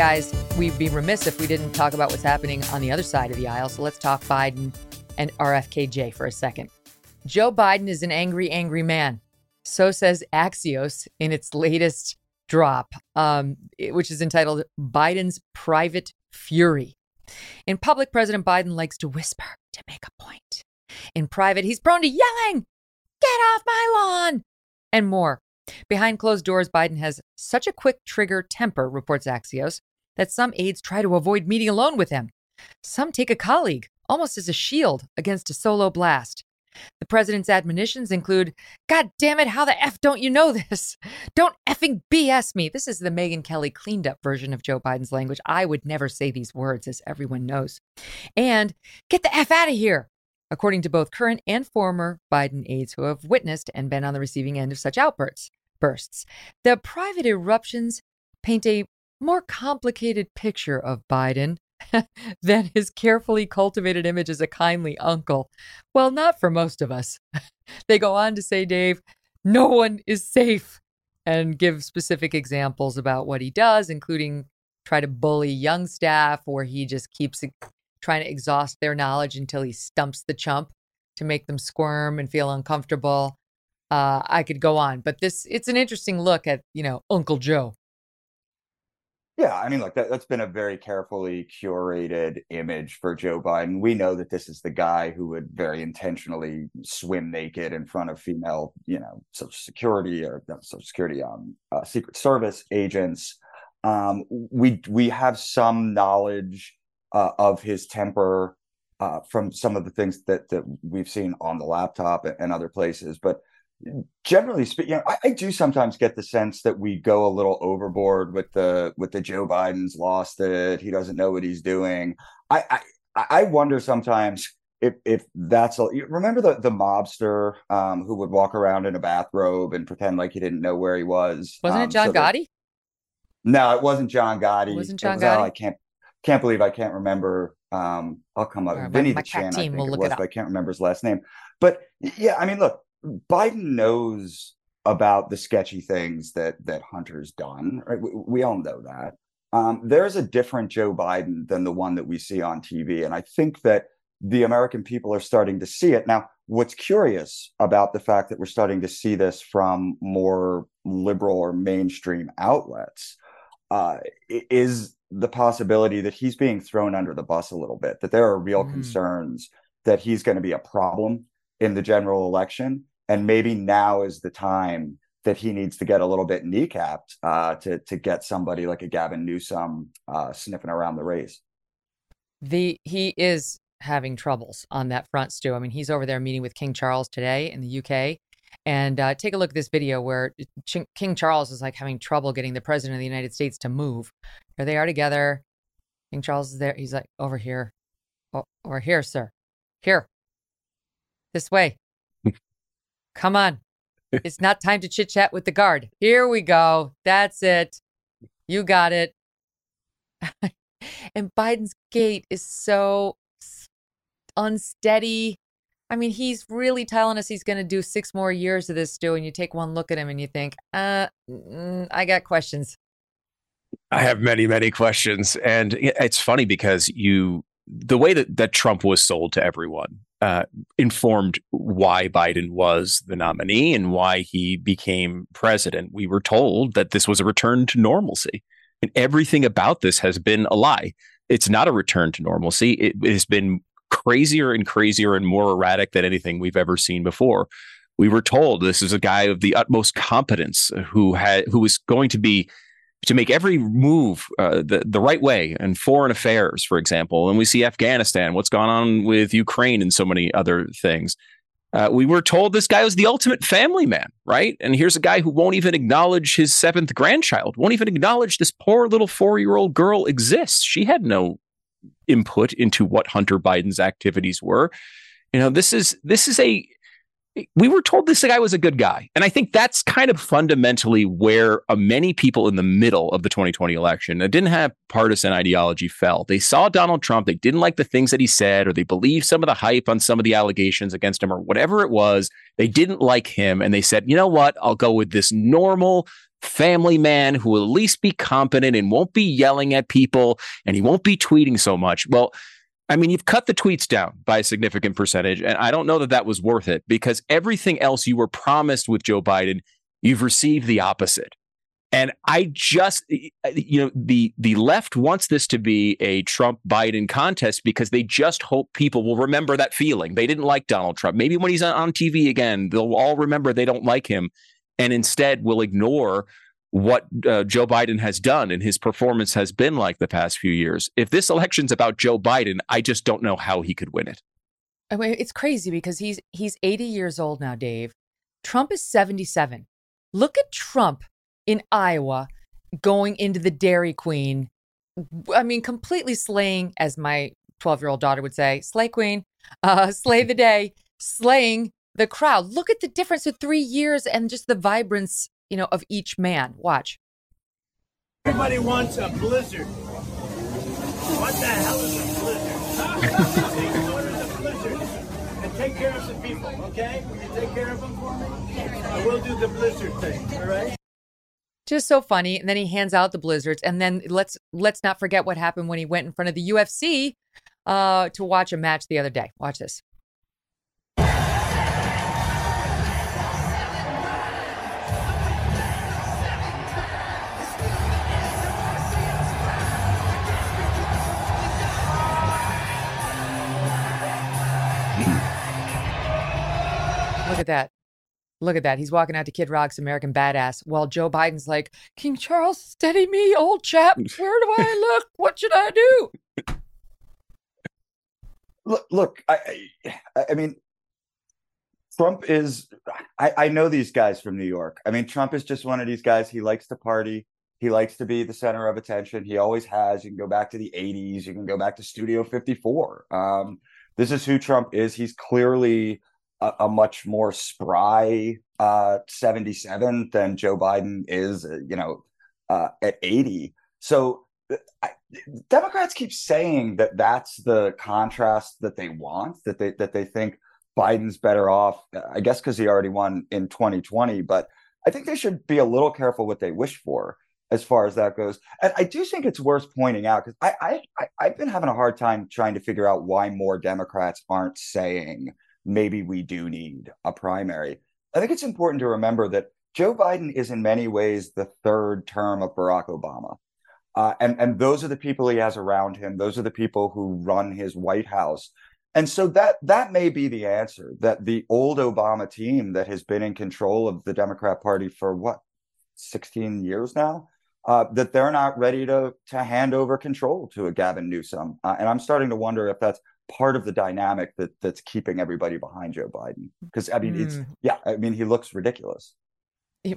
Guys, we'd be remiss if we didn't talk about what's happening on the other side of the aisle. So let's talk Biden and RFKJ for a second. Joe Biden is an angry, angry man. So says Axios in its latest drop, um, which is entitled Biden's Private Fury. In public, President Biden likes to whisper to make a point. In private, he's prone to yelling, Get off my lawn! and more. Behind closed doors, Biden has such a quick trigger temper, reports Axios, that some aides try to avoid meeting alone with him. Some take a colleague, almost as a shield, against a solo blast. The president's admonitions include God damn it, how the F don't you know this? Don't effing BS me. This is the Megyn Kelly cleaned up version of Joe Biden's language. I would never say these words, as everyone knows. And get the F out of here, according to both current and former Biden aides who have witnessed and been on the receiving end of such outbursts bursts. The private eruptions paint a more complicated picture of Biden than his carefully cultivated image as a kindly uncle. Well, not for most of us. they go on to say, Dave, no one is safe and give specific examples about what he does, including try to bully young staff or he just keeps trying to exhaust their knowledge until he stumps the chump to make them squirm and feel uncomfortable. Uh, I could go on, but this it's an interesting look at you know Uncle Joe. Yeah, I mean, look, that, that's been a very carefully curated image for Joe Biden. We know that this is the guy who would very intentionally swim naked in front of female, you know, Social Security or not Social Security, um, uh, Secret Service agents. Um, we we have some knowledge uh, of his temper uh, from some of the things that that we've seen on the laptop and other places, but generally speaking, you know, I, I, do sometimes get the sense that we go a little overboard with the with the Joe Biden's lost it. He doesn't know what he's doing. I I, I wonder sometimes if if that's a, remember the the mobster um, who would walk around in a bathrobe and pretend like he didn't know where he was. Wasn't um, it John so Gotti? That, no, it wasn't John Gotti. It wasn't John was, Gotti. Oh, I can't can't believe I can't remember. Um, I'll come up. Right, Vinny my, the Chin, I think it was, it I can't remember his last name. But yeah, I mean, look, Biden knows about the sketchy things that that Hunter's done. Right? We, we all know that. Um, there's a different Joe Biden than the one that we see on TV, and I think that the American people are starting to see it now. What's curious about the fact that we're starting to see this from more liberal or mainstream outlets uh, is the possibility that he's being thrown under the bus a little bit, that there are real mm. concerns that he's going to be a problem in the general election. And maybe now is the time that he needs to get a little bit kneecapped uh, to to get somebody like a Gavin Newsom uh, sniffing around the race. The he is having troubles on that front, Stu. I mean, he's over there meeting with King Charles today in the UK. And uh, take a look at this video where Ch- King Charles is like having trouble getting the president of the United States to move. Here they are together. King Charles is there. He's like, over here. Oh, over here, sir. Here. This way. Come on. it's not time to chit chat with the guard. Here we go. That's it. You got it. and Biden's gait is so unsteady. I mean, he's really telling us he's going to do six more years of this, Stu. And you take one look at him and you think, uh, mm, I got questions. I have many, many questions. And it's funny because you, the way that, that Trump was sold to everyone uh, informed why Biden was the nominee and why he became president. We were told that this was a return to normalcy. And everything about this has been a lie. It's not a return to normalcy. It, has been crazier and crazier and more erratic than anything we've ever seen before. We were told this is a guy of the utmost competence who had who was going to be to make every move uh, the the right way in foreign affairs, for example. And we see Afghanistan, what's gone on with Ukraine, and so many other things. Uh, we were told this guy was the ultimate family man, right? And here's a guy who won't even acknowledge his seventh grandchild, won't even acknowledge this poor little four year old girl exists. She had no input into what Hunter Biden's activities were. You know, this is this is a we were told this guy was a good guy. And I think that's kind of fundamentally where uh, many people in the middle of the 2020 election that didn't have partisan ideology fell. They saw Donald Trump, they didn't like the things that he said, or they believed some of the hype on some of the allegations against him, or whatever it was. They didn't like him. And they said, you know what? I'll go with this normal, family man who will at least be competent and won't be yelling at people and he won't be tweeting so much. Well, I mean, you've cut the tweets down by a significant percentage, and I don't know that that was worth it because everything else you were promised with Joe Biden, you've received the opposite. And I just, you know, the the left wants this to be a Trump Biden contest because they just hope people will remember that feeling. They didn't like Donald Trump. Maybe when he's on TV again, they'll all remember they don't like him and instead will ignore what uh, Joe Biden has done and his performance has been like the past few years. If this election's about Joe Biden, I just don't know how he could win it. I mean, it's crazy because he's he's 80 years old now, Dave. Trump is 77. Look at Trump in Iowa going into the Dairy Queen. I mean, completely slaying, as my 12 year old daughter would say, slay queen, uh, slay the day, slaying the crowd. Look at the difference of three years and just the vibrance, you know, of each man. Watch. Everybody wants a blizzard. What the hell is a blizzard? a blizzard. And take care of some people, okay? Will you take care of them for me? I will do the blizzard thing, all right? Just so funny. And then he hands out the blizzards. And then let's let's not forget what happened when he went in front of the UFC uh, to watch a match the other day. Watch this. At that. Look at that. He's walking out to Kid Rock's American Badass while Joe Biden's like, King Charles, steady me, old chap. Where do I look? What should I do? Look, look I, I, I mean, Trump is, I, I know these guys from New York. I mean, Trump is just one of these guys. He likes to party. He likes to be the center of attention. He always has. You can go back to the 80s. You can go back to Studio 54. Um, this is who Trump is. He's clearly a, a much more spry uh, 77 than Joe Biden is, uh, you know, uh, at 80. So uh, I, Democrats keep saying that that's the contrast that they want, that they that they think Biden's better off. I guess because he already won in 2020, but I think they should be a little careful what they wish for as far as that goes. And I do think it's worth pointing out because I, I I've been having a hard time trying to figure out why more Democrats aren't saying maybe we do need a primary. I think it's important to remember that Joe Biden is in many ways the third term of Barack Obama. Uh, and and those are the people he has around him. Those are the people who run his White House. And so that that may be the answer. That the old Obama team that has been in control of the Democrat Party for what 16 years now, uh, that they're not ready to to hand over control to a Gavin Newsom. Uh, and I'm starting to wonder if that's part of the dynamic that that's keeping everybody behind Joe Biden. Because I mean, mm. it's yeah, I mean, he looks ridiculous.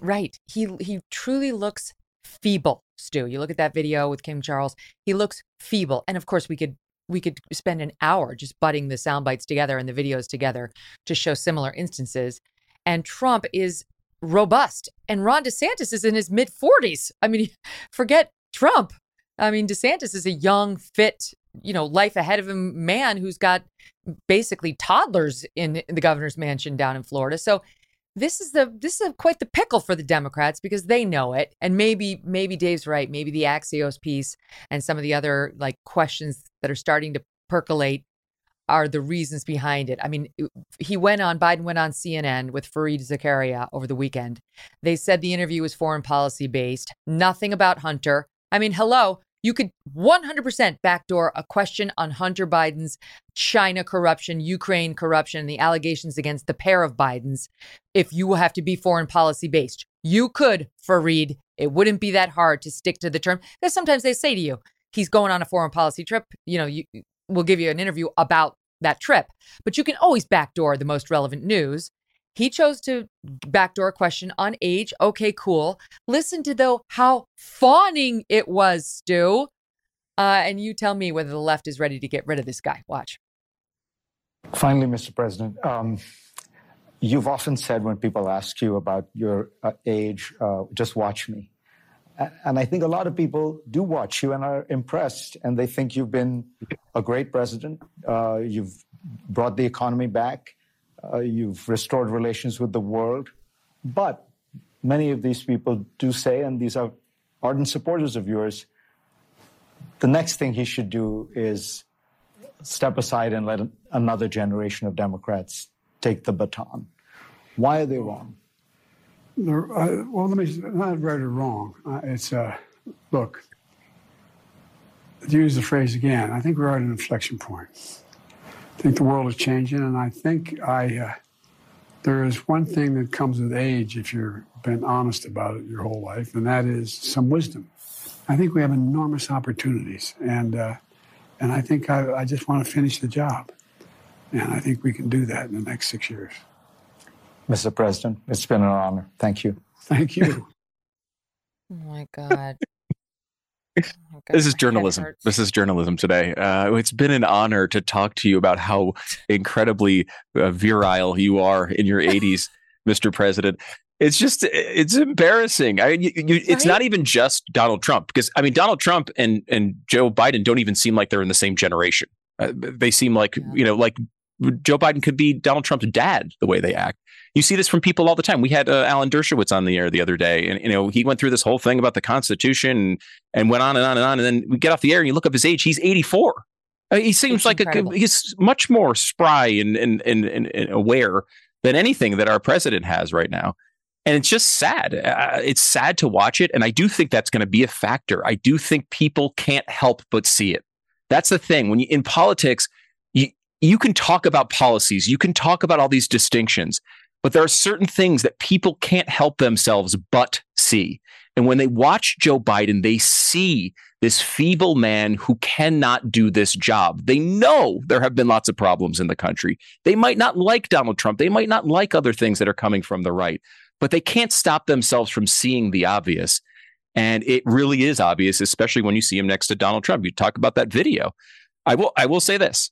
Right. He he truly looks feeble, Stu. You look at that video with King Charles, he looks feeble. And of course, we could we could spend an hour just butting the sound bites together and the videos together to show similar instances. And Trump is robust, and Ron DeSantis is in his mid 40s. I mean, forget Trump. I mean, DeSantis is a young, fit, you know, life ahead of him man who's got basically toddlers in the governor's mansion down in Florida. So this is the this is quite the pickle for the Democrats because they know it, and maybe maybe Dave's right. Maybe the Axios piece and some of the other like questions that are starting to percolate are the reasons behind it. I mean, he went on Biden went on CNN with Fareed Zakaria over the weekend. They said the interview was foreign policy based, nothing about Hunter. I mean, hello, you could 100% backdoor a question on Hunter Biden's China corruption, Ukraine corruption, the allegations against the pair of Bidens if you will have to be foreign policy based. You could, Fareed. It wouldn't be that hard to stick to the term. Because sometimes they say to you, he's going on a foreign policy trip. You know, you, we'll give you an interview about that trip. But you can always backdoor the most relevant news. He chose to backdoor question on age. Okay, cool. Listen to though how fawning it was, Stu. Uh, and you tell me whether the left is ready to get rid of this guy. Watch. Finally, Mr. President, um, you've often said when people ask you about your uh, age, uh, just watch me. And I think a lot of people do watch you and are impressed, and they think you've been a great president. Uh, you've brought the economy back. Uh, you've restored relations with the world. But many of these people do say, and these are ardent supporters of yours, the next thing he should do is step aside and let another generation of Democrats take the baton. Why are they wrong? Uh, well, let me not right or wrong. Uh, it's uh, look. To use the phrase again, I think we're at an inflection point. I think the world is changing, and I think I uh, there is one thing that comes with age if you've been honest about it your whole life, and that is some wisdom. I think we have enormous opportunities, and uh, and I think I, I just want to finish the job, and I think we can do that in the next six years. Mr. President, it's been an honor. Thank you. Thank you. oh my God. Oh, this is journalism. This is journalism today. Uh, it's been an honor to talk to you about how incredibly uh, virile you are in your 80s, Mr. President. It's just, it's embarrassing. I, you, you, it's right? not even just Donald Trump because I mean, Donald Trump and and Joe Biden don't even seem like they're in the same generation. Uh, they seem like yeah. you know, like Joe Biden could be Donald Trump's dad the way they act. You see this from people all the time. We had uh, Alan Dershowitz on the air the other day, and you know he went through this whole thing about the Constitution and, and went on and on and on. And then we get off the air and you look up his age; he's 84. Uh, he seems it's like a, he's much more spry and, and, and, and aware than anything that our president has right now. And it's just sad. Uh, it's sad to watch it. And I do think that's going to be a factor. I do think people can't help but see it. That's the thing. When you in politics, you can talk about policies, you can talk about all these distinctions, but there are certain things that people can't help themselves but see. And when they watch Joe Biden, they see this feeble man who cannot do this job. They know there have been lots of problems in the country. They might not like Donald Trump. They might not like other things that are coming from the right, but they can't stop themselves from seeing the obvious. And it really is obvious, especially when you see him next to Donald Trump. You talk about that video. I will I will say this.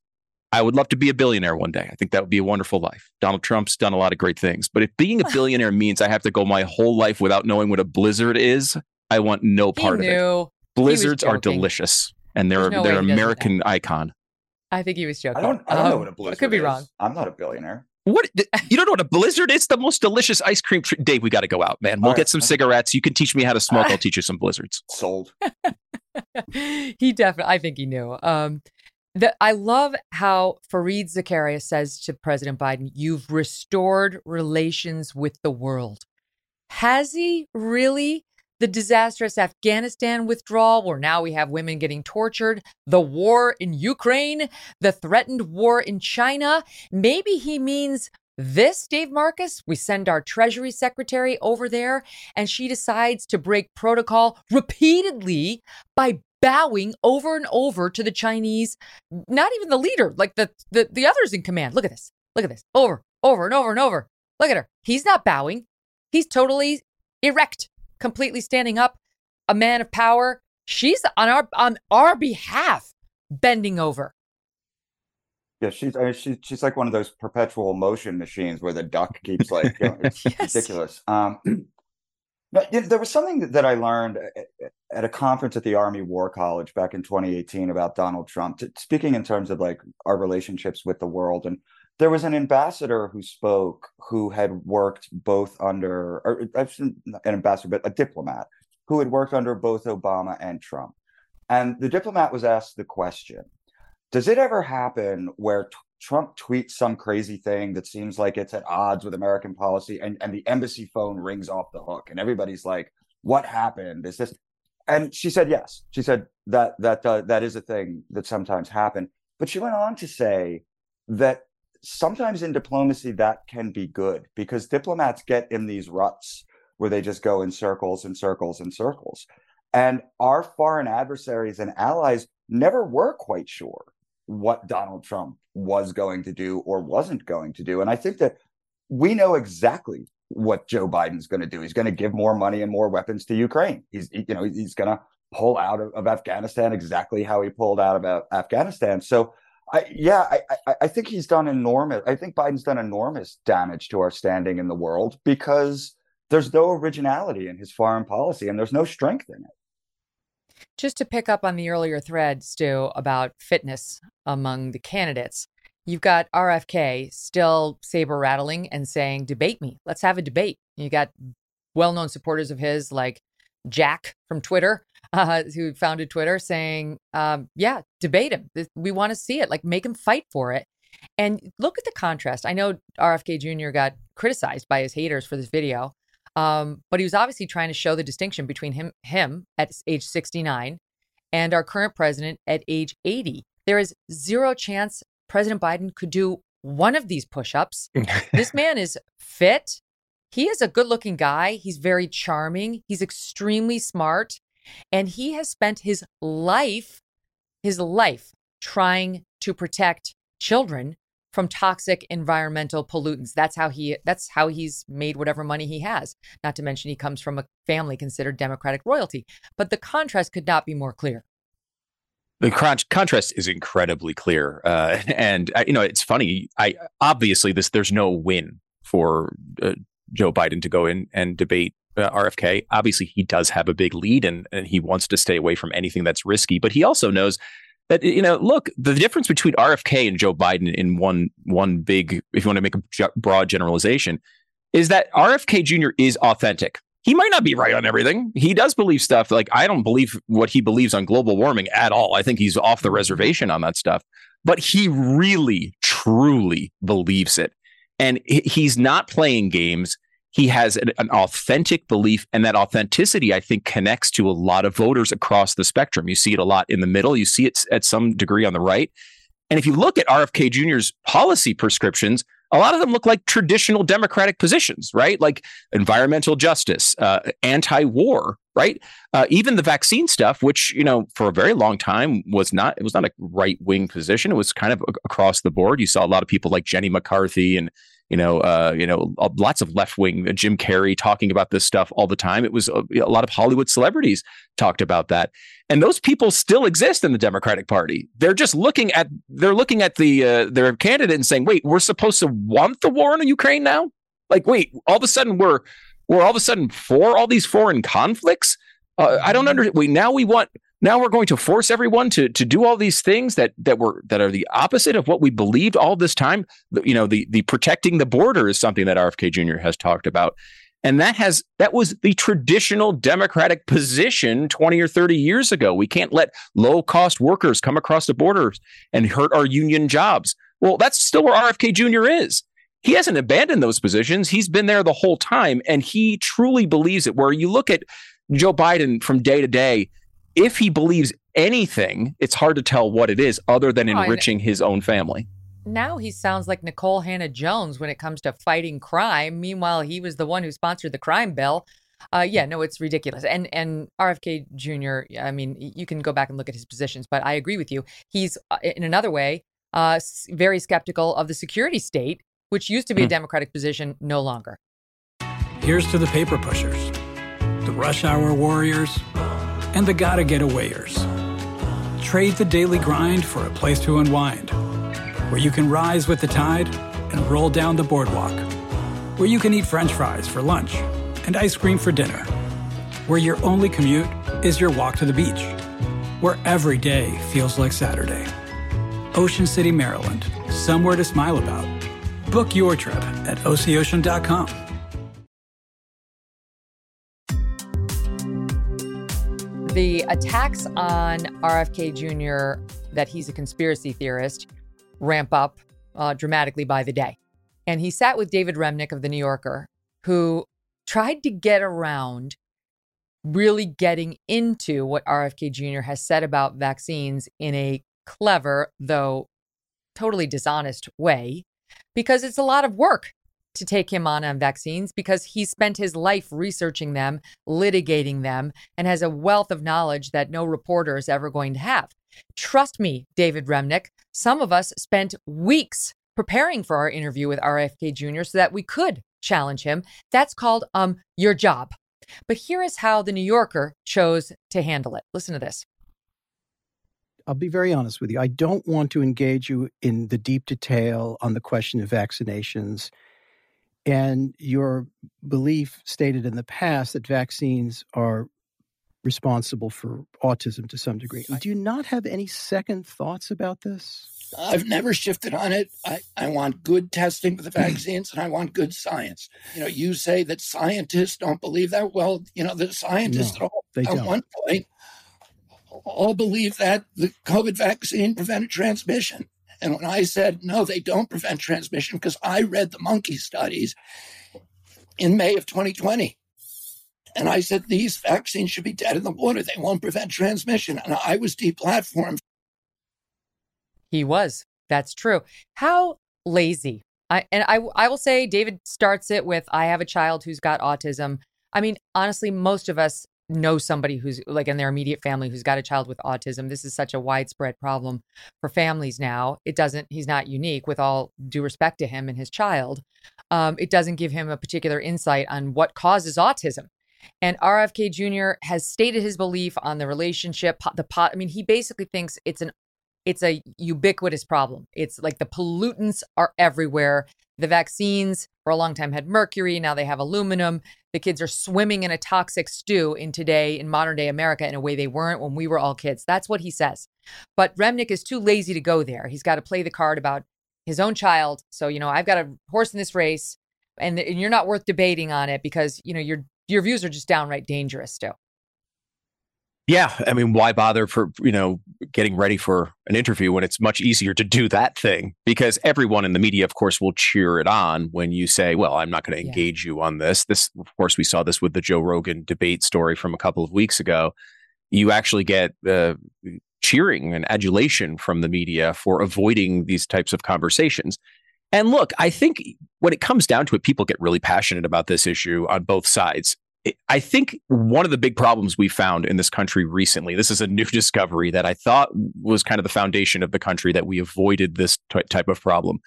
I would love to be a billionaire one day. I think that would be a wonderful life. Donald Trump's done a lot of great things. But if being a billionaire means I have to go my whole life without knowing what a blizzard is, I want no part of it. Blizzards are delicious and they're no they're American icon. I think he was joking. I don't, I don't um, know what a blizzard is. I could be is. wrong. I'm not a billionaire. What you don't know what a blizzard is? The most delicious ice cream. Tr- Dave, we got to go out, man. We'll All get right. some cigarettes. You can teach me how to smoke. I'll teach you some blizzards. Sold. he definitely. I think he knew. Um, the, I love how Fareed Zakaria says to President Biden, You've restored relations with the world. Has he really? the disastrous Afghanistan withdrawal, where now we have women getting tortured, the war in Ukraine, the threatened war in China. Maybe he means this, Dave Marcus. We send our Treasury Secretary over there, and she decides to break protocol repeatedly by bowing over and over to the Chinese, not even the leader, like the, the, the others in command. Look at this. Look at this. Over, over and over and over. Look at her. He's not bowing. He's totally erect completely standing up, a man of power. She's on our on our behalf bending over. Yeah, she's I mean, she's she's like one of those perpetual motion machines where the duck keeps like you know, it's yes. ridiculous. Um, know, there was something that I learned uh, at a conference at the Army War College back in 2018 about Donald Trump. Speaking in terms of like our relationships with the world and there was an ambassador who spoke who had worked both under, or uh, an ambassador, but a diplomat who had worked under both Obama and Trump. And the diplomat was asked the question Does it ever happen where Trump tweets some crazy thing that seems like it's at odds with American policy and, and the embassy phone rings off the hook and everybody's like, What happened? Is this? And she said, Yes. She said that that uh, that is a thing that sometimes happen. But she went on to say that sometimes in diplomacy that can be good because diplomats get in these ruts where they just go in circles and circles and circles. And our foreign adversaries and allies never were quite sure what Donald Trump was going to do or wasn't going to do. And I think that we know exactly what Joe Biden's going to do. He's going to give more money and more weapons to Ukraine. He's you know he's going to pull out of, of Afghanistan exactly how he pulled out of uh, Afghanistan. So I, yeah, I, I, I think he's done enormous. I think Biden's done enormous damage to our standing in the world because there's no originality in his foreign policy and there's no strength in it. Just to pick up on the earlier thread, Stu, about fitness among the candidates, you've got RFK still saber rattling and saying, debate me. Let's have a debate. You got well known supporters of his like Jack from Twitter uh, who founded Twitter, saying, um, "Yeah, debate him. We want to see it. Like, make him fight for it." And look at the contrast. I know RFK Jr. got criticized by his haters for this video, um, but he was obviously trying to show the distinction between him, him at age 69, and our current president at age 80. There is zero chance President Biden could do one of these push-ups. this man is fit. He is a good-looking guy. He's very charming. He's extremely smart. And he has spent his life, his life trying to protect children from toxic environmental pollutants. That's how he that's how he's made whatever money he has. Not to mention he comes from a family considered democratic royalty. But the contrast could not be more clear. The contrast is incredibly clear, uh, and uh, you know it's funny. I obviously this there's no win for uh, Joe Biden to go in and debate uh, RFK. Obviously, he does have a big lead and, and he wants to stay away from anything that's risky, but he also knows that you know look the difference between RFK and Joe Biden in one one big if you want to make a broad generalization is that RFK Jr. is authentic. He might not be right on everything. He does believe stuff like I don't believe what he believes on global warming at all. I think he's off the reservation on that stuff. But he really truly believes it. And he's not playing games he has an, an, authentic belief and that authenticity i think connects to a lot of voters across the spectrum. You see it a lot in the middle. You see it at some degree on the right. And if you look at rfk jr's policy prescriptions a lot of them look like traditional democratic positions right? Like environmental justice uh, anti-war right? Uh, even the vaccine stuff which you know for a very long time was not it was not a right wing position. It was kind of across the board. You saw a lot of people like jenny mccarthy and you know, uh, you know, lots of left wing uh, Jim Carrey talking about this stuff all the time. It was a, a, lot of Hollywood celebrities talked about that, and those people still exist in the Democratic Party. They're just looking at they're looking at the uh, their candidate and saying, "Wait, we're supposed to want the war in Ukraine now? Like, wait, all of a sudden we're we're all of a sudden for all these foreign conflicts? Uh, I don't understand. We now we want." Now we're going to force everyone to to do all these things that that were that are the opposite of what we believed all this time. You know the the protecting the border is something that RFK Jr has talked about. And that has that was the traditional democratic position 20 or 30 years ago. We can't let low cost workers come across the borders and hurt our union jobs. Well that's still where RFK Jr is. He hasn't abandoned those positions. He's been there the whole time and he truly believes it. Where you look at Joe Biden from day to day, if he believes anything, it's hard to tell what it is other than Oh, enriching his own family. Now he sounds like Nikole Hannah Jones when it comes to fighting crime. Meanwhile, he was the one who sponsored the crime bill. Uh, yeah, no, it's ridiculous. And and RFK Jr. I mean, you can go back and look at his positions, but I agree with you. He's uh, in another way uh, very skeptical of the security state, which used to be a Hmm. Democratic position, no longer. Here's to the paper pushers, the rush hour warriors, and the gotta get awayers. Trade the daily grind for a place to unwind, where you can rise with the tide and roll down the boardwalk, where you can eat french fries for lunch and ice cream for dinner, where your only commute is your walk to the beach, where every day feels like Saturday. Ocean City, Maryland, somewhere to smile about. Book your trip at OCOcean.com. The attacks on RFK Jr. that he's a conspiracy theorist ramp up uh, dramatically by the day. And he sat with David Remnick of The New Yorker, who tried to get around really getting into what RFK Jr. has said about vaccines in a clever, though totally dishonest way, because it's a lot of work to take him on on vaccines because he spent his life researching them, litigating them, and has a wealth of knowledge that no reporter is ever going to have. Trust me, David Remnick, some of us spent weeks preparing for our interview with RFK Jr. so that we could challenge him. That's called um your job. But here is how the New Yorker chose to handle it. Listen to this. I'll be very honest with you. I don't want to engage you in the deep detail on the question of vaccinations and your belief stated in the past that vaccines are responsible for autism to some degree. Do you not have any second thoughts about this? I've never shifted on it. I, I want good testing for the vaccines and I want good science. You know, you say that scientists don't believe that. Well, you know, the scientists No, at, all, they at don't. one point all believe that the COVID vaccine prevented transmission. And when I said, no, they don't prevent transmission, because I read the monkey studies in May of 2020. And I said, these vaccines should be dead in the water. They won't prevent transmission. And I was deplatformed He was. That's true. How lazy. I and I I will say David starts it with I have a child who's got autism. I mean, honestly, most of us know somebody who's like in their immediate family who's got a child with autism. This is such a widespread problem for families now. It doesn't he's not unique with all due respect to him and his child. Um, it doesn't give him a particular insight on what causes autism. And RFK Jr. has stated his belief on the relationship, the pot. I mean, he basically thinks it's an it's a ubiquitous problem. It's like the pollutants are everywhere. The vaccines for a long time had mercury, now they have aluminum. The kids are swimming in a toxic stew in today in modern day America in a way they weren't when we were all kids. That's what he says. But Remnick is too lazy to go there. He's got to play the card about his own child. So, you know, I've got a horse in this race and, and you're not worth debating on it because, you know, your your views are just downright dangerous still. Yeah, I mean, why bother for you know getting ready for an interview when it's much easier to do that thing? Because everyone in the media, of course, will cheer it on when you say, "Well, I'm not going to Yeah. engage you on this." This, of course, we saw this with the Joe Rogan debate story from a couple of weeks ago. You actually get uh, cheering and adulation from the media for avoiding these types of conversations. And look, I think when it comes down to it, people get really passionate about this issue on both sides. I- think one of the big problems we found in this country recently, this is a new discovery that I thought was kind of the foundation of the country that we avoided this ty- type of problem.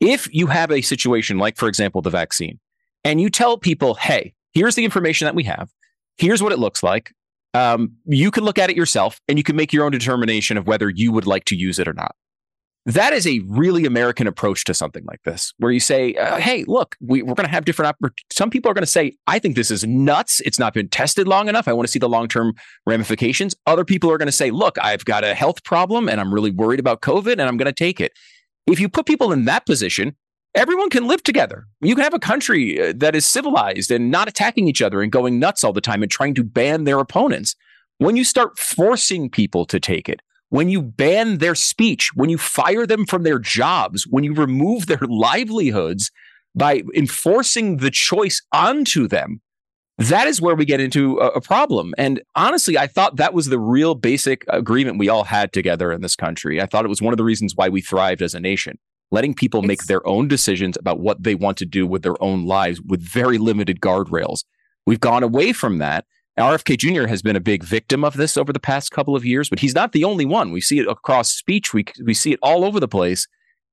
If you have a situation like, for example, the vaccine, and you tell people, hey, here's the information that we have, here's what it looks like, um, you can look at it yourself and you can make your own determination of whether you would like to use it or not. That is a really American approach to something like this, where you say, uh, "Hey, look, we, we're going to have different." Oppor- Some people are going to say, "I think this is nuts. It's not been tested long enough. I want to see the long-term ramifications." Other people are going to say, "Look, I've got a health problem and I'm really worried about COVID, and I'm going to take it." If you put people in that position, everyone can live together. You can have a country uh, that is civilized and not attacking each other and going nuts all the time and trying to ban their opponents. When you start forcing people to take it, when you ban their speech, when you fire them from their jobs, when you remove their livelihoods by enforcing the choice onto them, that is where we get into a, problem. And honestly, I thought that was the real basic agreement we all had together in this country. I thought it was one of the reasons why we thrived as a nation, letting people it's, make their own decisions about what they want to do with their own lives with very limited guardrails. We've gone away from that. RFK Jr. has been a big victim of this over the past couple of years, but he's not the only one. We see it across speech. We, we see it all over the place.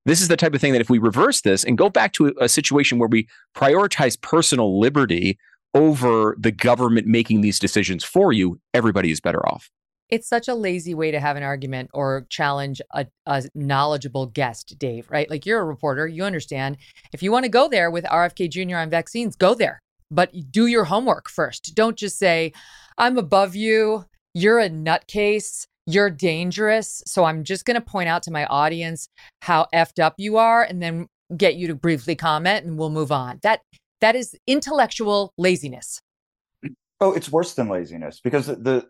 This is the type of thing that if we reverse this and go back to a, a situation where we prioritize personal liberty over the government making these decisions for you, everybody is better off. It's such a lazy way to have an argument or challenge a, a, knowledgeable guest, Dave, right? Like you're a reporter, you understand. If you want to go there with RFK Jr. on vaccines, go there, but do your homework first. Don't just say, I'm above you, you're a nutcase, you're dangerous. So I'm just going to point out to my audience how effed up you are and then get you to briefly comment and we'll move on. That that is intellectual laziness. Oh, it's worse than laziness because the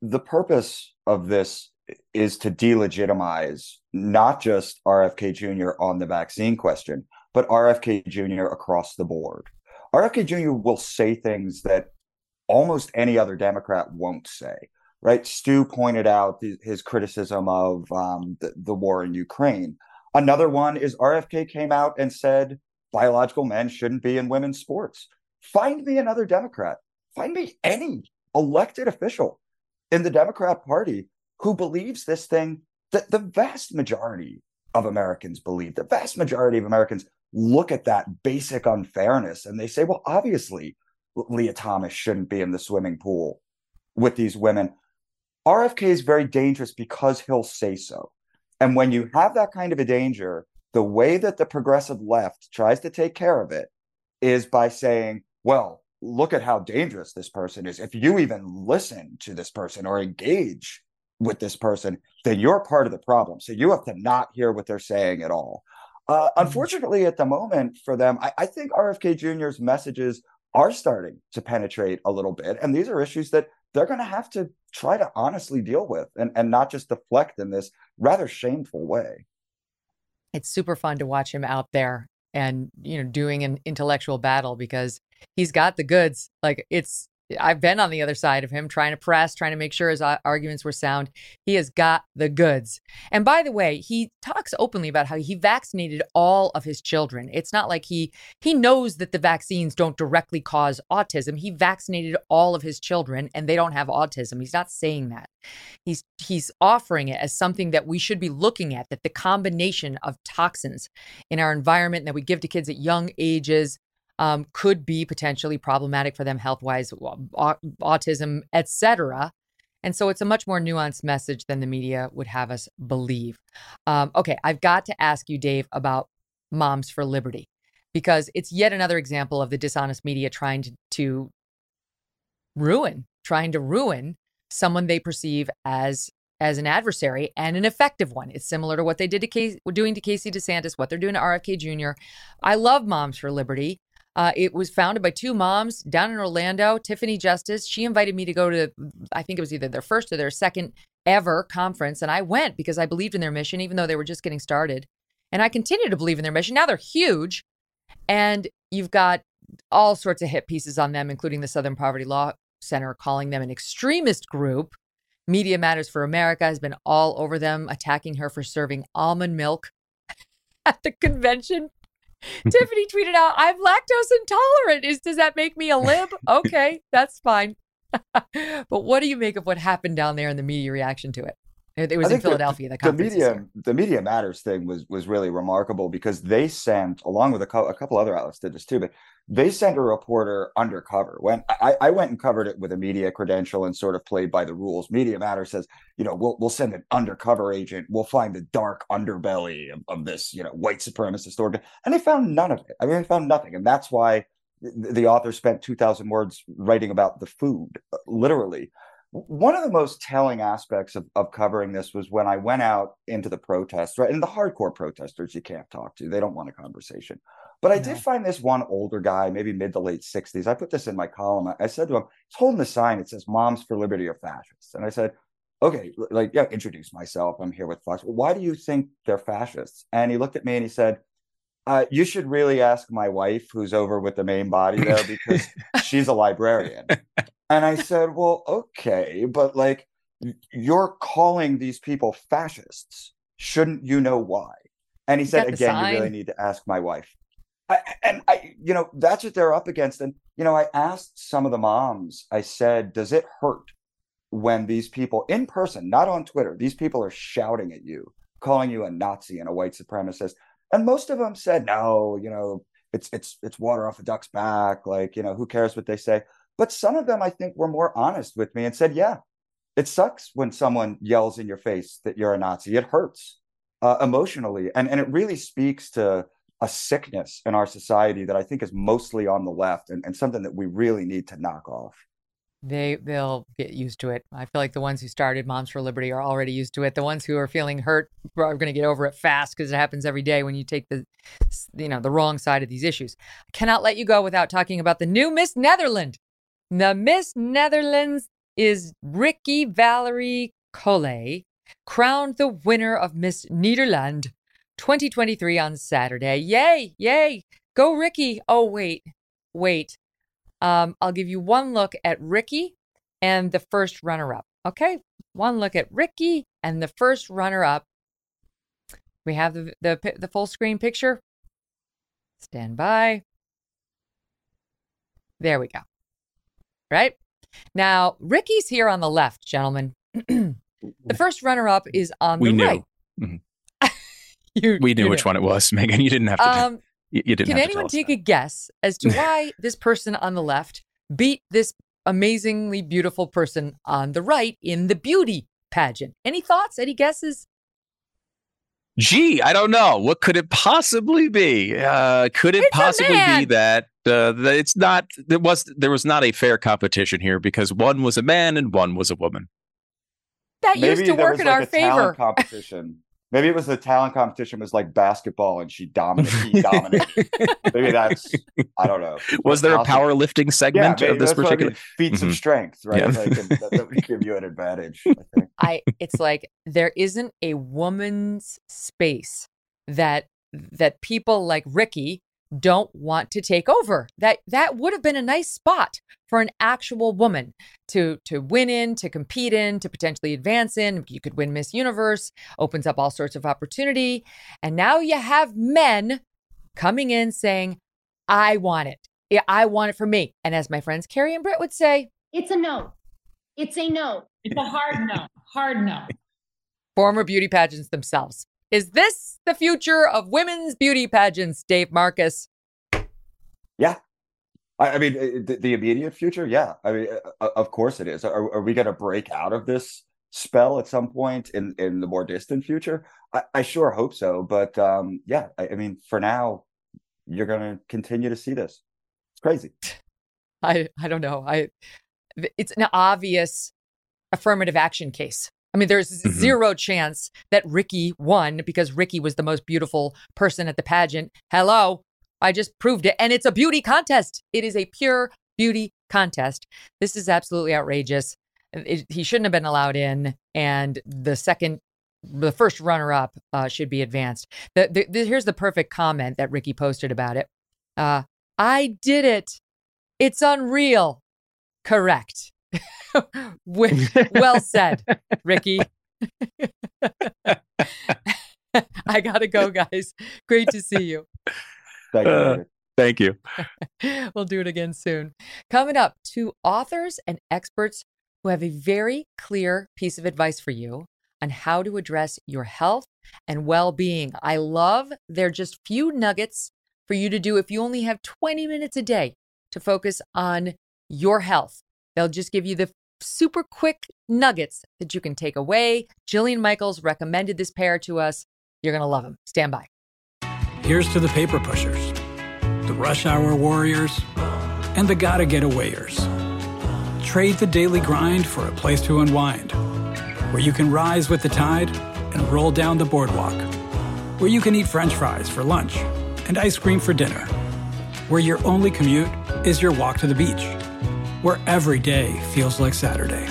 the purpose of this is to delegitimize not just RFK Jr. on the vaccine question, but RFK Jr. across the board. RFK Jr. will say things that almost any other Democrat won't say. Right? Stu pointed out his criticism of um, the, the war in Ukraine. Another one is RFK came out and said biological men shouldn't be in women's sports. Find me another Democrat. Find me any elected official in the Democrat Party who believes this thing that the vast majority of Americans believe. The vast majority of Americans look at that basic unfairness and they say, well, obviously, Lia Thomas shouldn't be in the swimming pool with these women. RFK is very dangerous because he'll say so. And when you have that kind of a danger, the way that the progressive left tries to take care of it is by saying, well, look at how dangerous this person is. If you even listen to this person or engage with this person, then you're part of the problem. So you have to not hear what they're saying at all. Uh, mm-hmm. unfortunately, at the moment for them, I, I think RFK Jr.'s messages are starting to penetrate a little bit. And these are issues that they're going to have to try to honestly deal with and, and not just deflect in this rather shameful way it's super fun to watch him out there and you know doing an intellectual battle because he's got the goods like it's I've been on the other side of him trying to press, trying to make sure his uh, arguments were sound. He has got the goods. And by the way, he talks openly about how he vaccinated all of his children. It's not like he he knows that the vaccines don't directly cause autism. He vaccinated all of his children and they don't have autism. He's not saying that. He's he's offering it as something that we should be looking at that the combination of toxins in our environment that we give to kids at young ages um, could be potentially problematic for them health wise, autism, etc. And so it's a much more nuanced message than the media would have us believe. Um, okay, I've got to ask you, Dave, about Moms for Liberty, because it's yet another example of the dishonest media trying to, to ruin, trying to ruin someone they perceive as as an adversary and an effective one. It's similar to what they did to Casey, doing to Casey DeSantis, what they're doing to RFK Jr. I love Moms for Liberty. Uh, it was founded by two moms down in Orlando, Tiffany Justice. She invited me to go to, I think it was either their first or their second ever conference. And I went because I believed in their mission, even though they were just getting started. And I continue to believe in their mission. Now they're huge. And you've got all sorts of hit pieces on them, including the Southern Poverty Law Center calling them an extremist group. Media Matters for America has been all over them, attacking her for serving almond milk at the convention Tiffany tweeted out, "I'm lactose intolerant. Is does that make me a lib? Okay, that's fine." but what do you make of what happened down there and the media reaction to it? It, was in Philadelphia. The, the, the media, the media matters thing was was really remarkable because they sent, along with a, co- a couple other outlets did this too, but they sent a reporter undercover. When I, I went and covered it with a media credential and sort of played by the rules. Media matters says, you know, we'll we'll send an undercover agent. We'll find the dark underbelly of, of this, you know, white supremacist organ, and they found none of it. I mean, they found nothing, and that's why the author spent 2,000 words writing about the food, uh, literally one of the most telling aspects of, of covering this was when I went out into the protests, right? And the hardcore protesters you can't talk to, they don't want a conversation. But I did find this one older guy, maybe mid to late 60s. I put this in my column. I said to him, he's holding a sign. It says, Moms for Liberty are fascists. And I said, okay, like, yeah, introduce myself. I'm here with Fox. Why do you think they're fascists? And he looked at me and he said, uh, you should really ask my wife, who's over with the main body there, because she's a librarian. And I said, well, okay, but like, you're calling these people fascists. Shouldn't you know why? And he said, again, you really need to ask my wife. I, and I, you know, that's what they're up against. And, you know, I asked some of the moms, I said, does it hurt when these people in person, not on Twitter, these people are shouting at you, calling you a Nazi and a white supremacist? And most of them said, no, you know, it's it's it's water off a duck's back. Like, you know, who cares what they say? But some of them, I think, were more honest with me and said, yeah, it sucks when someone yells in your face that you're a Nazi. It hurts uh, emotionally. And, and it really speaks to a sickness in our society that I think is mostly on the left and, and something that we really need to knock off they they'll get used to it. I feel like the ones who started Moms for Liberty are already used to it. The ones who are feeling hurt are going to get over it fast because it happens every day when you take the you know the wrong side of these issues. I cannot let you go without talking about the new Miss Netherland. The Miss Netherlands is Rikkie Valerie Kollé, crowned the winner of Miss Nederland 2023 on Saturday. Yay, yay. Go Rikkie. Oh wait. Wait. Um, I'll give you one look at Rikkie and the first runner up. Okay, one look at Rikkie and the first runner up. We have the, the, the full screen picture. Stand by. There we go. Right? Now, Rikkie's here on the left, gentlemen. the first runner up is on we the knew. right. Mm-hmm. you, we knew which one it was, Megyn. You didn't have to. Um, you, you didn't Can have to anyone take a guess as to why this person on the left beat this amazingly beautiful person on the right in the beauty pageant? Any thoughts? Any guesses? Gee, I don't know. What could it possibly be? Uh, could it It's possibly be that uh, that it's not? There was there was not a fair competition here because one was a man and one was a woman. That used to there work in like our a favor. competition. Maybe it was the talent competition was like basketball and she dominated. He dominated. maybe that's I don't know. Was there a Possible. powerlifting segment yeah, of this that's I mean, particular? feats Mhm. of strength, right? Yeah. Like, that, that would give you an advantage. I think. I it's like there isn't a woman's space that that people like Rikkie don't want to take over. That that would have been a nice spot for an actual woman to to win in, to compete in, to potentially advance in. You could win Miss Universe, opens up all sorts of opportunity. And now you have men coming in saying, "I want it. Yeah, I want it for me." And as my friends Carrie and Britt would say, It's a no. It's a no. It's a hard no. Hard no. former beauty pageants themselves. Is this the future of women's beauty pageants, Dave Marcus? Yeah. I, I mean, uh, the, the immediate future, yeah. I mean, uh, of course it is. Are, are we going to break out of this spell at some point in, in the more distant future? I, I sure hope so. But um, yeah, I, I mean, for now, you're going to continue to see this. It's crazy. I I don't know. I it's an obvious affirmative action case. I mean, there's Mm-hmm. zero chance that Rikkie won because Rikkie was the most beautiful person at the pageant. Hello, I just proved it, and it's a beauty contest. It is a pure beauty contest. This is absolutely outrageous. It- he shouldn't have been allowed in, and the second, the first runner-up uh, should be advanced. The, the, the- here's the perfect comment that Rikkie posted about it. Uh, I did it. It's unreal. Correct. Wi- well said, Rikkie. I gotta go, guys. Great to see you. Thank you. Uh, thank you. we'll do it again soon. Coming up, two authors and experts who have a very clear piece of advice for you on how to address your health and well being. I love they're just few nuggets for you to do if you only have 20 minutes a day to focus on your health. They'll just give you the super quick nuggets that you can take away. Jillian Michaels recommended this pair to us. You're going to love them. Stand by. Here's to the paper pushers, the rush hour warriors, and the gotta get awayers. Trade the daily grind for a place to unwind, where you can rise with the tide and roll down the boardwalk, where you can eat french fries for lunch and ice cream for dinner, where your only commute is your walk to the beach, where every day feels like Saturday.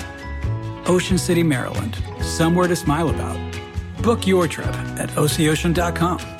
Ocean City, Maryland, somewhere to smile about. Book your trip at OCOcean.com.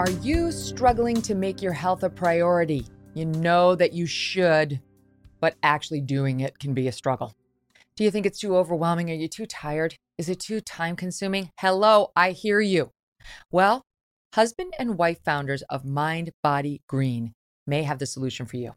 Are you struggling to make your health a priority? You know that you should, but actually doing it can be a struggle. Do you think it's too overwhelming? Are you too tired? Is it too time consuming? Hello, I hear you. Well, husband and wife founders of Mind Body Green may have the solution for you.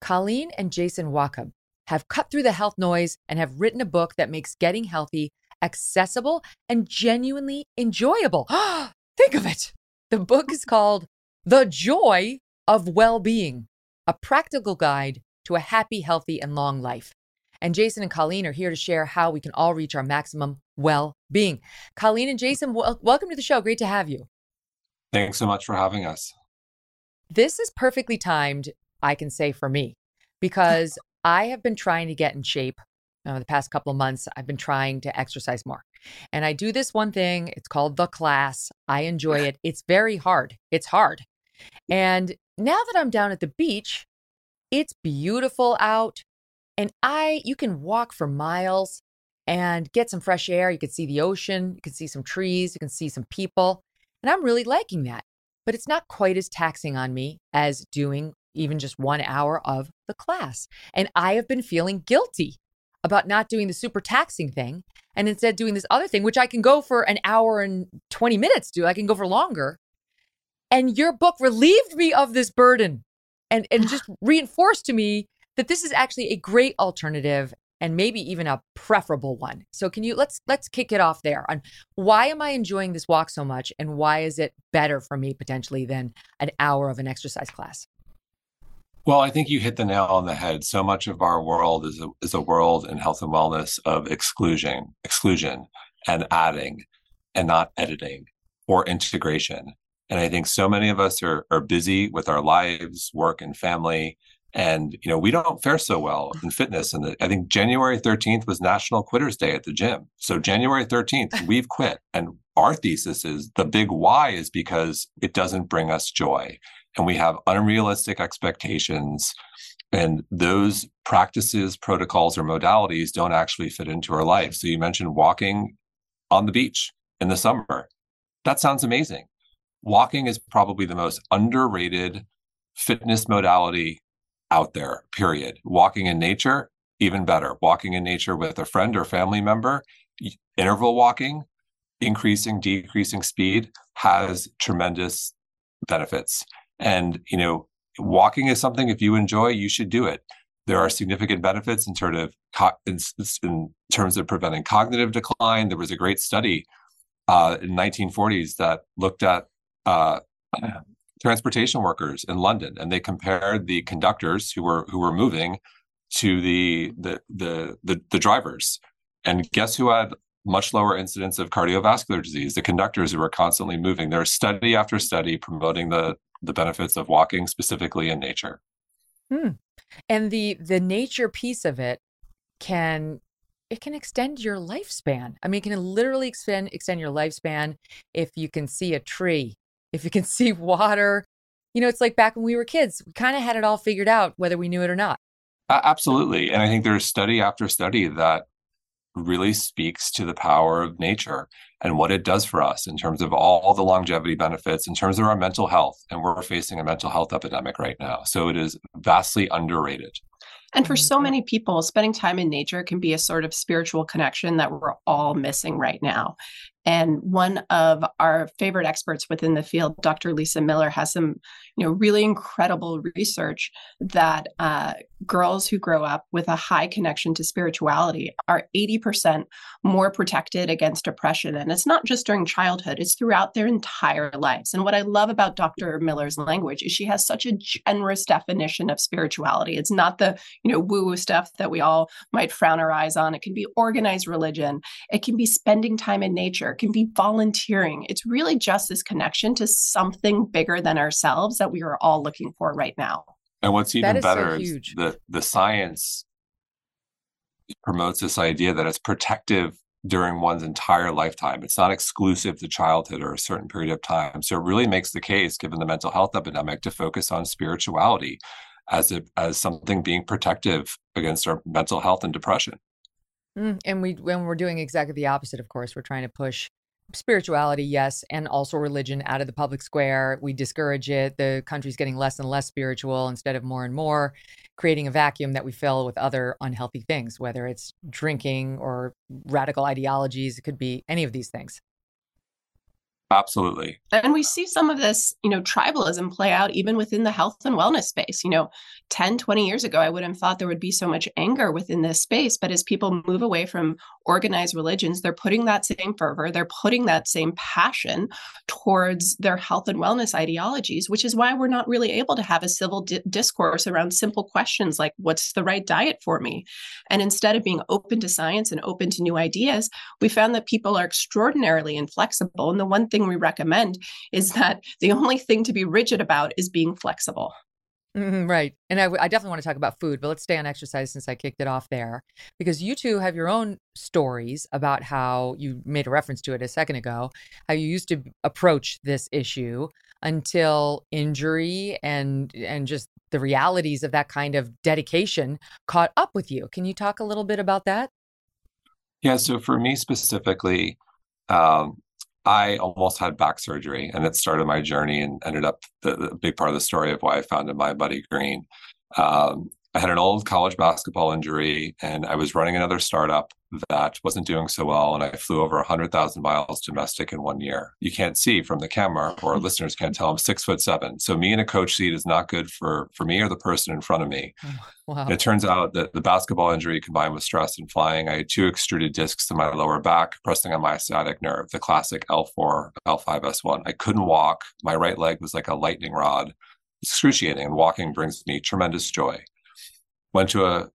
Colleen and Jason Wachob have cut through the health noise and have written a book that makes getting healthy accessible and genuinely enjoyable. Think of it. The book is called The Joy of Well-Being, a practical guide to a happy, healthy, and long life. And Jason and Colleen are here to share how we can all reach our maximum well-being. Colleen and Jason, wel- welcome to the show. Great to have you. Thanks so much for having us. This is perfectly timed, I can say for me, because I have been trying to get in shape uh, the past couple of months. I've been trying to exercise more. And I do this one thing. It's called the class. I enjoy it. It's very hard. It's hard. And now that I'm down at the beach, it's beautiful out. And I, you can walk for miles and get some fresh air. You can see the ocean. You can see some trees. You can see some people. And I'm really liking that. But it's not quite as taxing on me as doing even just one hour of the class. And I have been feeling guilty about not doing the super taxing thing and instead doing this other thing, which I can go for an hour and 20 minutes do. I can go for longer. And your book relieved me of this burden and, and ah. just reinforced to me that this is actually a great alternative and maybe even a preferable one. So can you let's let's kick it off there on why am I enjoying this walk so much and why is it better for me potentially than an hour of an exercise class? Well, I think you hit the nail on the head. So much of our world is a, is a world in health and wellness of exclusion, exclusion and adding and not editing or integration. And I think so many of us are, are busy with our lives, work and family. And, you know, we don't fare so well in fitness. And the, I think January 13th was National Quitters Day at the gym. So January 13th, we've quit. And our thesis is the big why is because it doesn't bring us joy and we have unrealistic expectations and those practices protocols or modalities don't actually fit into our life. So you mentioned walking on the beach in the summer. That sounds amazing. Walking is probably the most underrated fitness modality out there period. Walking in nature even better. Walking in nature with a friend or family member interval walking increasing decreasing speed has tremendous benefits and, you know, walking is something if you enjoy, you should do it. There are significant benefits in terms of in, in terms of preventing cognitive decline. There was a great study uh, in 1940s that looked at uh, transportation workers in London, and they compared the conductors who were who were moving to the the the the, the drivers. And guess who had much lower incidence of cardiovascular disease? The conductors who were constantly moving. There's study after study promoting the the benefits of walking specifically in nature. Hmm. And the the nature piece of it can it can extend your lifespan. I mean, it can literally extend extend your lifespan if you can see a tree, if you can see water. You know, it's like back when we were kids, we kind of had it all figured out whether we knew it or not. Uh, absolutely. And I think there's study after study that really speaks to the power of nature and what it does for us in terms of all the longevity benefits, in terms of our mental health. And we're facing a mental health epidemic right now. So it is vastly underrated. And for so mm-hmm. many people, spending time in nature can be a sort of spiritual connection that we're all missing right now. And one of our favorite experts within the field, Dr. Lisa Miller, has some, you know, really incredible research that uh, girls who grow up with a high connection to spirituality are 80% more protected against depression. And it's not just during childhood; it's throughout their entire lives. And what I love about Dr. Miller's language is she has such a generous definition of spirituality. It's not the, you know, woo-woo stuff that we all might frown our eyes on. It can be organized religion. It can be spending time in nature it can be volunteering. It's really just this connection to something bigger than ourselves that we are all looking for right now. And what's That even is so better is huge. the the science promotes this idea that it's protective during one's entire lifetime. It's not exclusive to childhood or a certain period of time. So it really makes the case, given the mental health epidemic, to focus on spirituality as a, as something being protective against our mental health and depression. Mm, and we when we're doing exactly the opposite, of course, we're trying to push spirituality, yes, and also religion out of the public square. We discourage it. The country's getting less and less spiritual instead of more and more, creating a vacuum that we fill with other unhealthy things, whether it's drinking or radical ideologies. It could be any of these things. Absolutely. And we see some of this, you know, tribalism play out even within the health and wellness space. You know, 10, 20 years ago, I wouldn't have thought there would be so much anger within this space. But as people move away from organized religions, they're putting that same fervor, they're putting that same passion towards their health and wellness ideologies, which is why we're not really able to have a civil di- discourse around simple questions like, what's the right diet for me? And instead of being open to science and open to new ideas, we found that people are extraordinarily inflexible. And the one thing we recommend is that the only thing to be rigid about is being flexible. Mhm, right. And I, w- I definitely want to talk about food, but let's stay on exercise since I kicked it off there. Because you two have your own stories about how you made a reference to it a second ago, how you used to approach this issue until injury and and just the realities of that kind of dedication caught up with you. Can you talk a little bit about that? Yeah, so for me specifically, um, I almost had back surgery, and it started my journey and ended up the, the big part of the story of why I founded mindbodygreen. Um, I had an old college basketball injury, and I was running another startup that wasn't doing so well, and I flew over 100,000 miles domestic in one year. You can't see from the camera, or mm-hmm. listeners can't tell. I'm six foot seven, so me in a coach seat is not good for for me or the person in front of me. Oh, wow. It turns out that the basketball injury combined with stress and flying, I had two extruded discs in my lower back, pressing on my sciatic nerve, the classic L4, L5S1. I couldn't walk. My right leg was like a lightning rod, excruciating, and walking brings me tremendous joy. Went to a,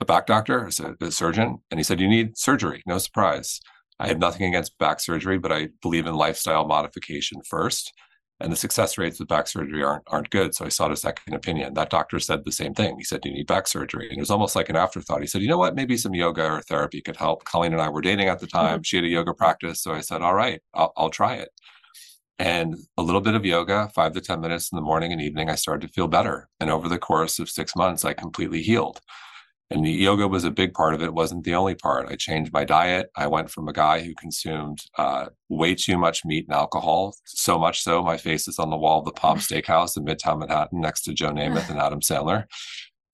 a back doctor, a, a surgeon, and he said, You need surgery. No surprise. I have nothing against back surgery, but I believe in lifestyle modification first and the success rates with back surgery aren't aren't good. So I sought a second opinion. That doctor said the same thing. He said, "You need back surgery," and it was almost like an afterthought. He said, "You know what? Maybe some yoga or therapy could help." Colleen and I were dating at the mm-hmm. time. She had a yoga practice, so I said, "All right, I'll, I'll try it." And a little bit of yoga, five to ten minutes in the morning and evening, I started to feel better. And over the course of six months, I completely healed. And the yoga was a big part of it. it wasn't the only part. I changed my diet. I went from a guy who consumed uh, way too much meat and alcohol, so much so my face is on the wall of the Palm Steakhouse in Midtown Manhattan next to Joe Namath and Adam Sandler.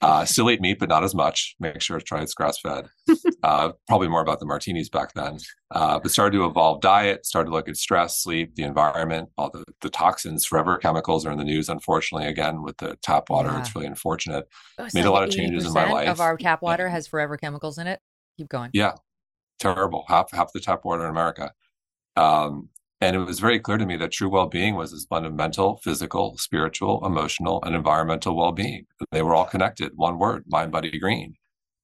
Uh, still eat meat, but not as much. Make sure to try it's grass fed. Uh, probably more about the martinis back then. Uh, but started to evolve diet, started to look at stress, sleep, the environment, all the, the toxins, forever chemicals are in the news, unfortunately, again, with the tap water. Yeah. It's really unfortunate. Oh, it's Made a lot of changes in my life. Of our tap water has forever chemicals in it. Keep going. Yeah, terrible. Half half the tap water in America. Um, and it was very clear to me that true well-being was this fundamental physical, spiritual, emotional, and environmental well-being. They were all connected. One word: mind, body, green.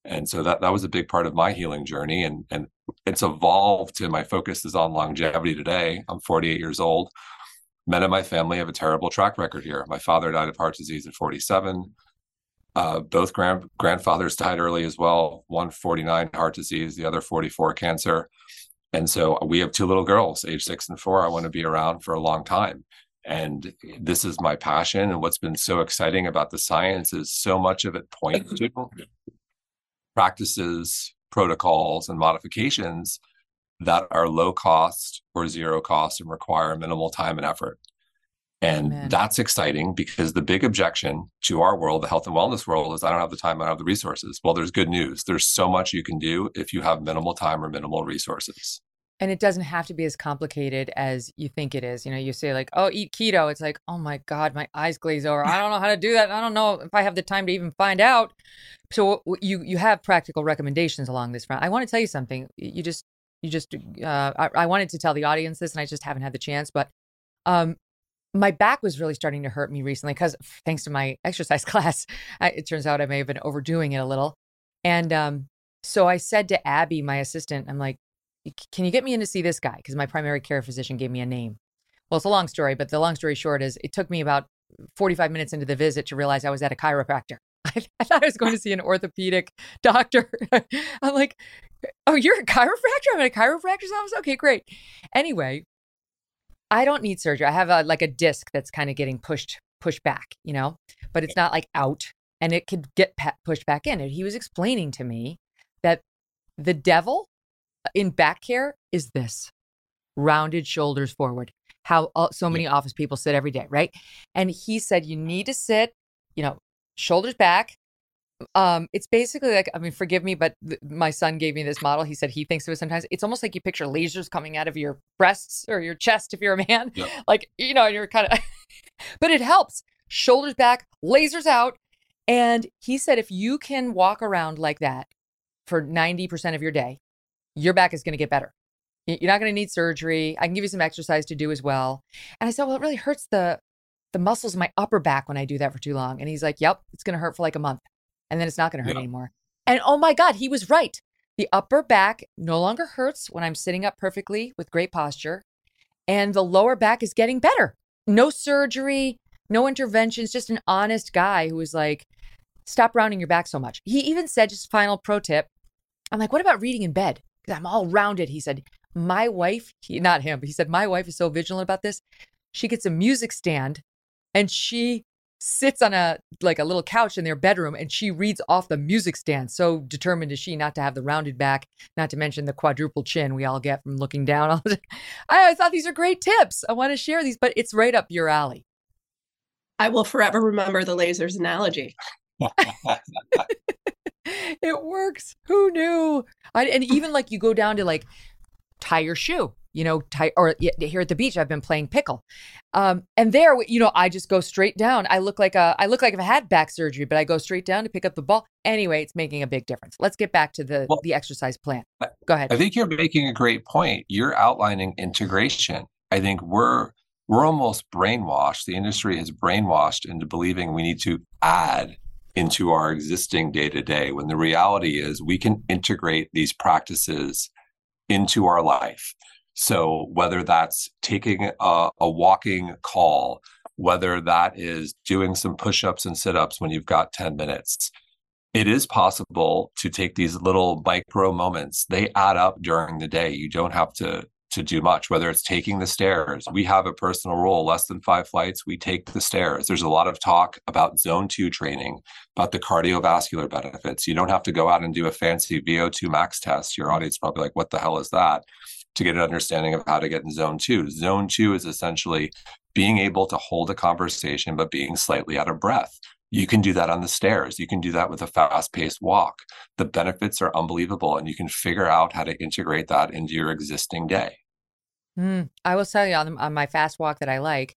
And so that that was a big part of my healing journey. And and it's evolved to my focus is on longevity today. I'm 48 years old. Men in my family have a terrible track record here. My father died of heart disease at 47. Uh, both grand, grandfathers died early as well. One 49 heart disease, the other 44 cancer. And so we have two little girls, age six and four. I want to be around for a long time. And this is my passion. And what's been so exciting about the science is so much of it points to practices, protocols, and modifications that are low cost or zero cost and require minimal time and effort. And Amen. that's exciting because the big objection to our world, the health and wellness world, is I don't have the time, I don't have the resources. Well, there's good news. There's so much you can do if you have minimal time or minimal resources. And it doesn't have to be as complicated as you think it is. You know, you say like, "Oh, eat keto." It's like, "Oh my god, my eyes glaze over. I don't know how to do that. I don't know if I have the time to even find out." So you you have practical recommendations along this front. I want to tell you something. You just you just uh, I, I wanted to tell the audience this, and I just haven't had the chance. But um, my back was really starting to hurt me recently because thanks to my exercise class, I, it turns out I may have been overdoing it a little. And um, so I said to Abby, my assistant, I'm like, can you get me in to see this guy? Because my primary care physician gave me a name. Well, it's a long story, but the long story short is it took me about 45 minutes into the visit to realize I was at a chiropractor. I, I thought I was going to see an orthopedic doctor. I'm like, oh, you're a chiropractor? I'm at a chiropractor's office? Okay, great. Anyway, I don't need surgery. I have a, like a disc that's kind of getting pushed pushed back, you know, but it's not like out and it could get pushed back in. And he was explaining to me that the devil in back care is this rounded shoulders forward how all, so many office people sit every day, right? And he said you need to sit, you know, shoulders back. Um, it's basically like I mean, forgive me, but th- my son gave me this model. He said he thinks of it sometimes. It's almost like you picture lasers coming out of your breasts or your chest if you're a man, yep. like you know, you're kind of. but it helps. Shoulders back, lasers out, and he said if you can walk around like that for ninety percent of your day, your back is going to get better. You're not going to need surgery. I can give you some exercise to do as well. And I said, well, it really hurts the the muscles in my upper back when I do that for too long. And he's like, yep, it's going to hurt for like a month, and then it's not going to hurt anymore. And oh my God, he was right. The upper back no longer hurts when I'm sitting up perfectly with great posture, and the lower back is getting better. No surgery, no interventions, just an honest guy who was like, stop rounding your back so much. He even said, just final pro tip. I'm like, what about reading in bed? Because I'm all rounded. He said, my wife, he, not him, but he said, My wife is so vigilant about this. She gets a music stand and she sits on a like a little couch in their bedroom and she reads off the music stand. So determined is she not to have the rounded back, not to mention the quadruple chin we all get from looking down. All the I, I thought these are great tips. I want to share these, but it's right up your alley. I will forever remember the lasers analogy. it works. Who knew? I, and even like you go down to like tie your shoe you know, tie, or here at the beach, I've been playing pickle. Um, and there, you know, I just go straight down. I look like a, I look like if I had back surgery, but I go straight down to pick up the ball. Anyway, it's making a big difference. Let's get back to the well, the exercise plan. Go ahead. I think you're making a great point. You're outlining integration. I think we're we're almost brainwashed. The industry has brainwashed into believing we need to add into our existing day to day. When the reality is, we can integrate these practices into our life. So whether that's taking a, a walking call, whether that is doing some push-ups and sit-ups when you've got 10 minutes, it is possible to take these little micro moments. They add up during the day. You don't have to to do much, whether it's taking the stairs. We have a personal rule, less than five flights, we take the stairs. There's a lot of talk about zone two training, about the cardiovascular benefits. You don't have to go out and do a fancy VO2 max test. Your audience probably like, what the hell is that? To get an understanding of how to get in zone two. Zone two is essentially being able to hold a conversation, but being slightly out of breath. You can do that on the stairs. You can do that with a fast paced walk. The benefits are unbelievable, and you can figure out how to integrate that into your existing day. Mm, I will tell you on, on my fast walk that I like,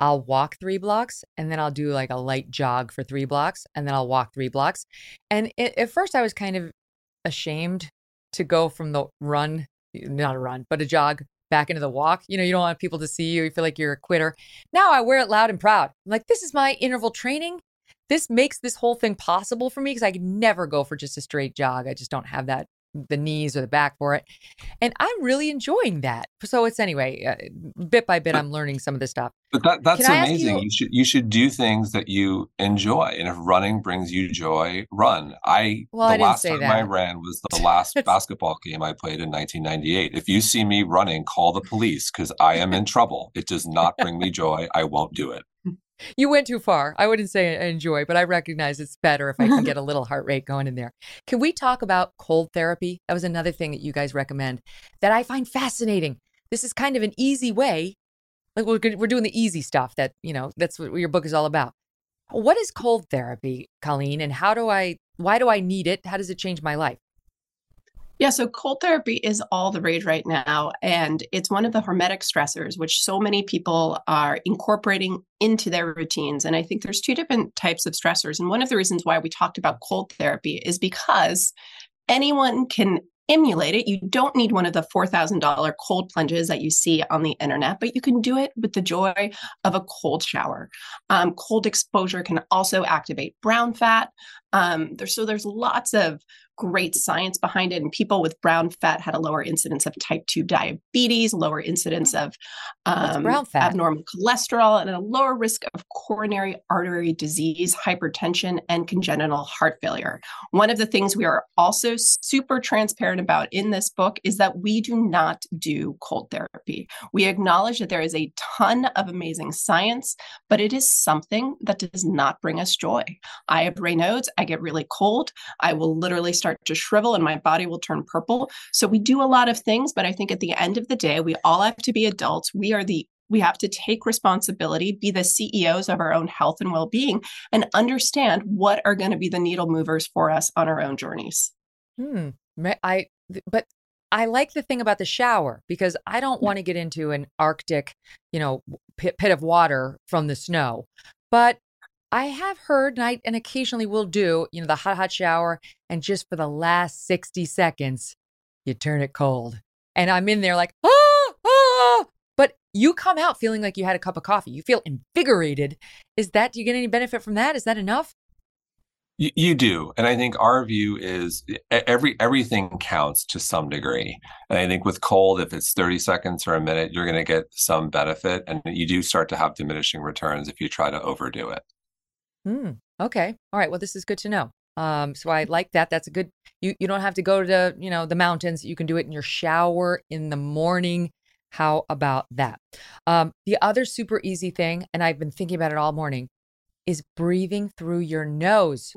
I'll walk three blocks and then I'll do like a light jog for three blocks and then I'll walk three blocks. And it, at first I was kind of ashamed to go from the run, not a run, but a jog back into the walk. You know, you don't want people to see you. You feel like you're a quitter. Now I wear it loud and proud. I'm like, this is my interval training. This makes this whole thing possible for me because I could never go for just a straight jog. I just don't have that the knees or the back for it. And I'm really enjoying that. So it's anyway, uh, bit by bit, I'm learning some of this stuff. But that, that's amazing. You? you? should you should do things that you enjoy, and if running brings you joy, run. I well, the I last time that. I ran was the last basketball game I played in 1998. If you see me running, call the police because I am in trouble. It does not bring me joy. I won't do it you went too far. I wouldn't say enjoy, but I recognize it's better if I can get a little heart rate going in there. Can we talk about cold therapy? That was another thing that you guys recommend that I find fascinating. This is kind of an easy way. Like we're we're doing the easy stuff that, you know, that's what your book is all about. What is cold therapy, Colleen, and how do I why do I need it? How does it change my life? Yeah, so cold therapy is all the rage right now. And it's one of the hormetic stressors, which so many people are incorporating into their routines. And I think there's two different types of stressors. And one of the reasons why we talked about cold therapy is because anyone can emulate it. You don't need one of the $4,000 cold plunges that you see on the internet, but you can do it with the joy of a cold shower. Um, cold exposure can also activate brown fat. Um, there, so there's lots of great science behind it. And people with brown fat had a lower incidence of type 2 diabetes, lower incidence of um, brown fat? abnormal cholesterol, and a lower risk of coronary artery disease, hypertension, and congenital heart failure. One of the things we are also super transparent about in this book is that we do not do cold therapy. We acknowledge that there is a ton of amazing science, but it is something that does not bring us joy. I have Raynaud's, I get really cold. I will literally start to shrivel and my body will turn purple. So we do a lot of things, but I think at the end of the day, we all have to be adults. We are the we have to take responsibility, be the CEOs of our own health and well being, and understand what are going to be the needle movers for us on our own journeys. Hmm. I, but I like the thing about the shower because I don't want to get into an Arctic, you know, pit, pit of water from the snow. But I have heard, and I and occasionally will do, you know, the hot, hot shower, and just for the last 60 seconds, you turn it cold. And I'm in there like, ah, ah. But you come out feeling like you had a cup of coffee. You feel invigorated. Is that, do you get any benefit from that? Is that enough? You, you do, and I think our view is every everything counts to some degree. And I think with cold, if it's thirty seconds or a minute, you're going to get some benefit, and you do start to have diminishing returns if you try to overdo it. Hmm. Okay. All right. Well, this is good to know. Um, so I like that. That's a good. You you don't have to go to the you know the mountains. You can do it in your shower in the morning. How about that? Um, the other super easy thing, and I've been thinking about it all morning, is breathing through your nose.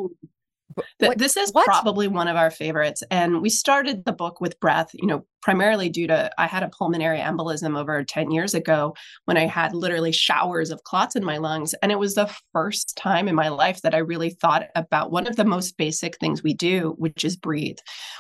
What, this is what? probably one of our favorites. And we started the book with breath, you know, primarily due to I had a pulmonary embolism over 10 years ago when I had literally showers of clots in my lungs. And it was the first time in my life that I really thought about one of the most basic things we do, which is breathe.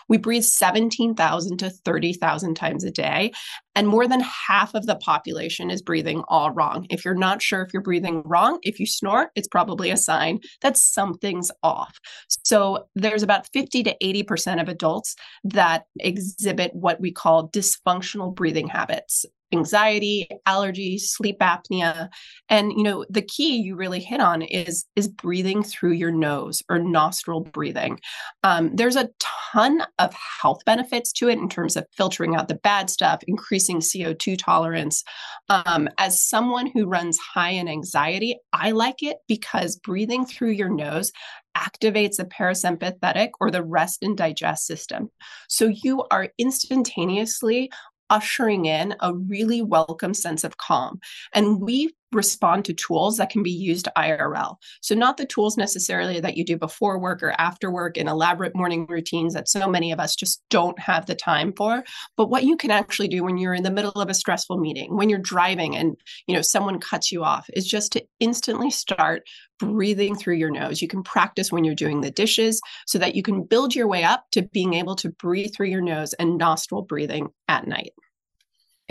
We breathe 17,000 to 30,000 times a day. And more than half of the population is breathing all wrong. If you're not sure if you're breathing wrong, if you snort, it's probably a sign that something's off. So there's about 50 to 80% of adults that exhibit what we call dysfunctional breathing habits anxiety allergies sleep apnea. And you know the key you really hit on is is breathing through your nose or nostril breathing. Um, there's a ton of health benefits to it in terms of filtering out the bad stuff increasing co2 tolerance. Um, as someone who runs high in anxiety i like it because breathing through your nose activates the parasympathetic or the rest and digest system. So you are instantaneously ushering in a really welcome sense of calm. And we respond to tools that can be used IRL. So, not the tools necessarily that you do before work or after work in elaborate morning routines that so many of us just don't have the time for, but what you can actually do when you're in the middle of a stressful meeting, when you're driving and, you know, someone cuts you off is just to instantly start breathing through your nose. You can practice when you're doing the dishes so that you can build your way up to being able to breathe through your nose and nostril breathing at night.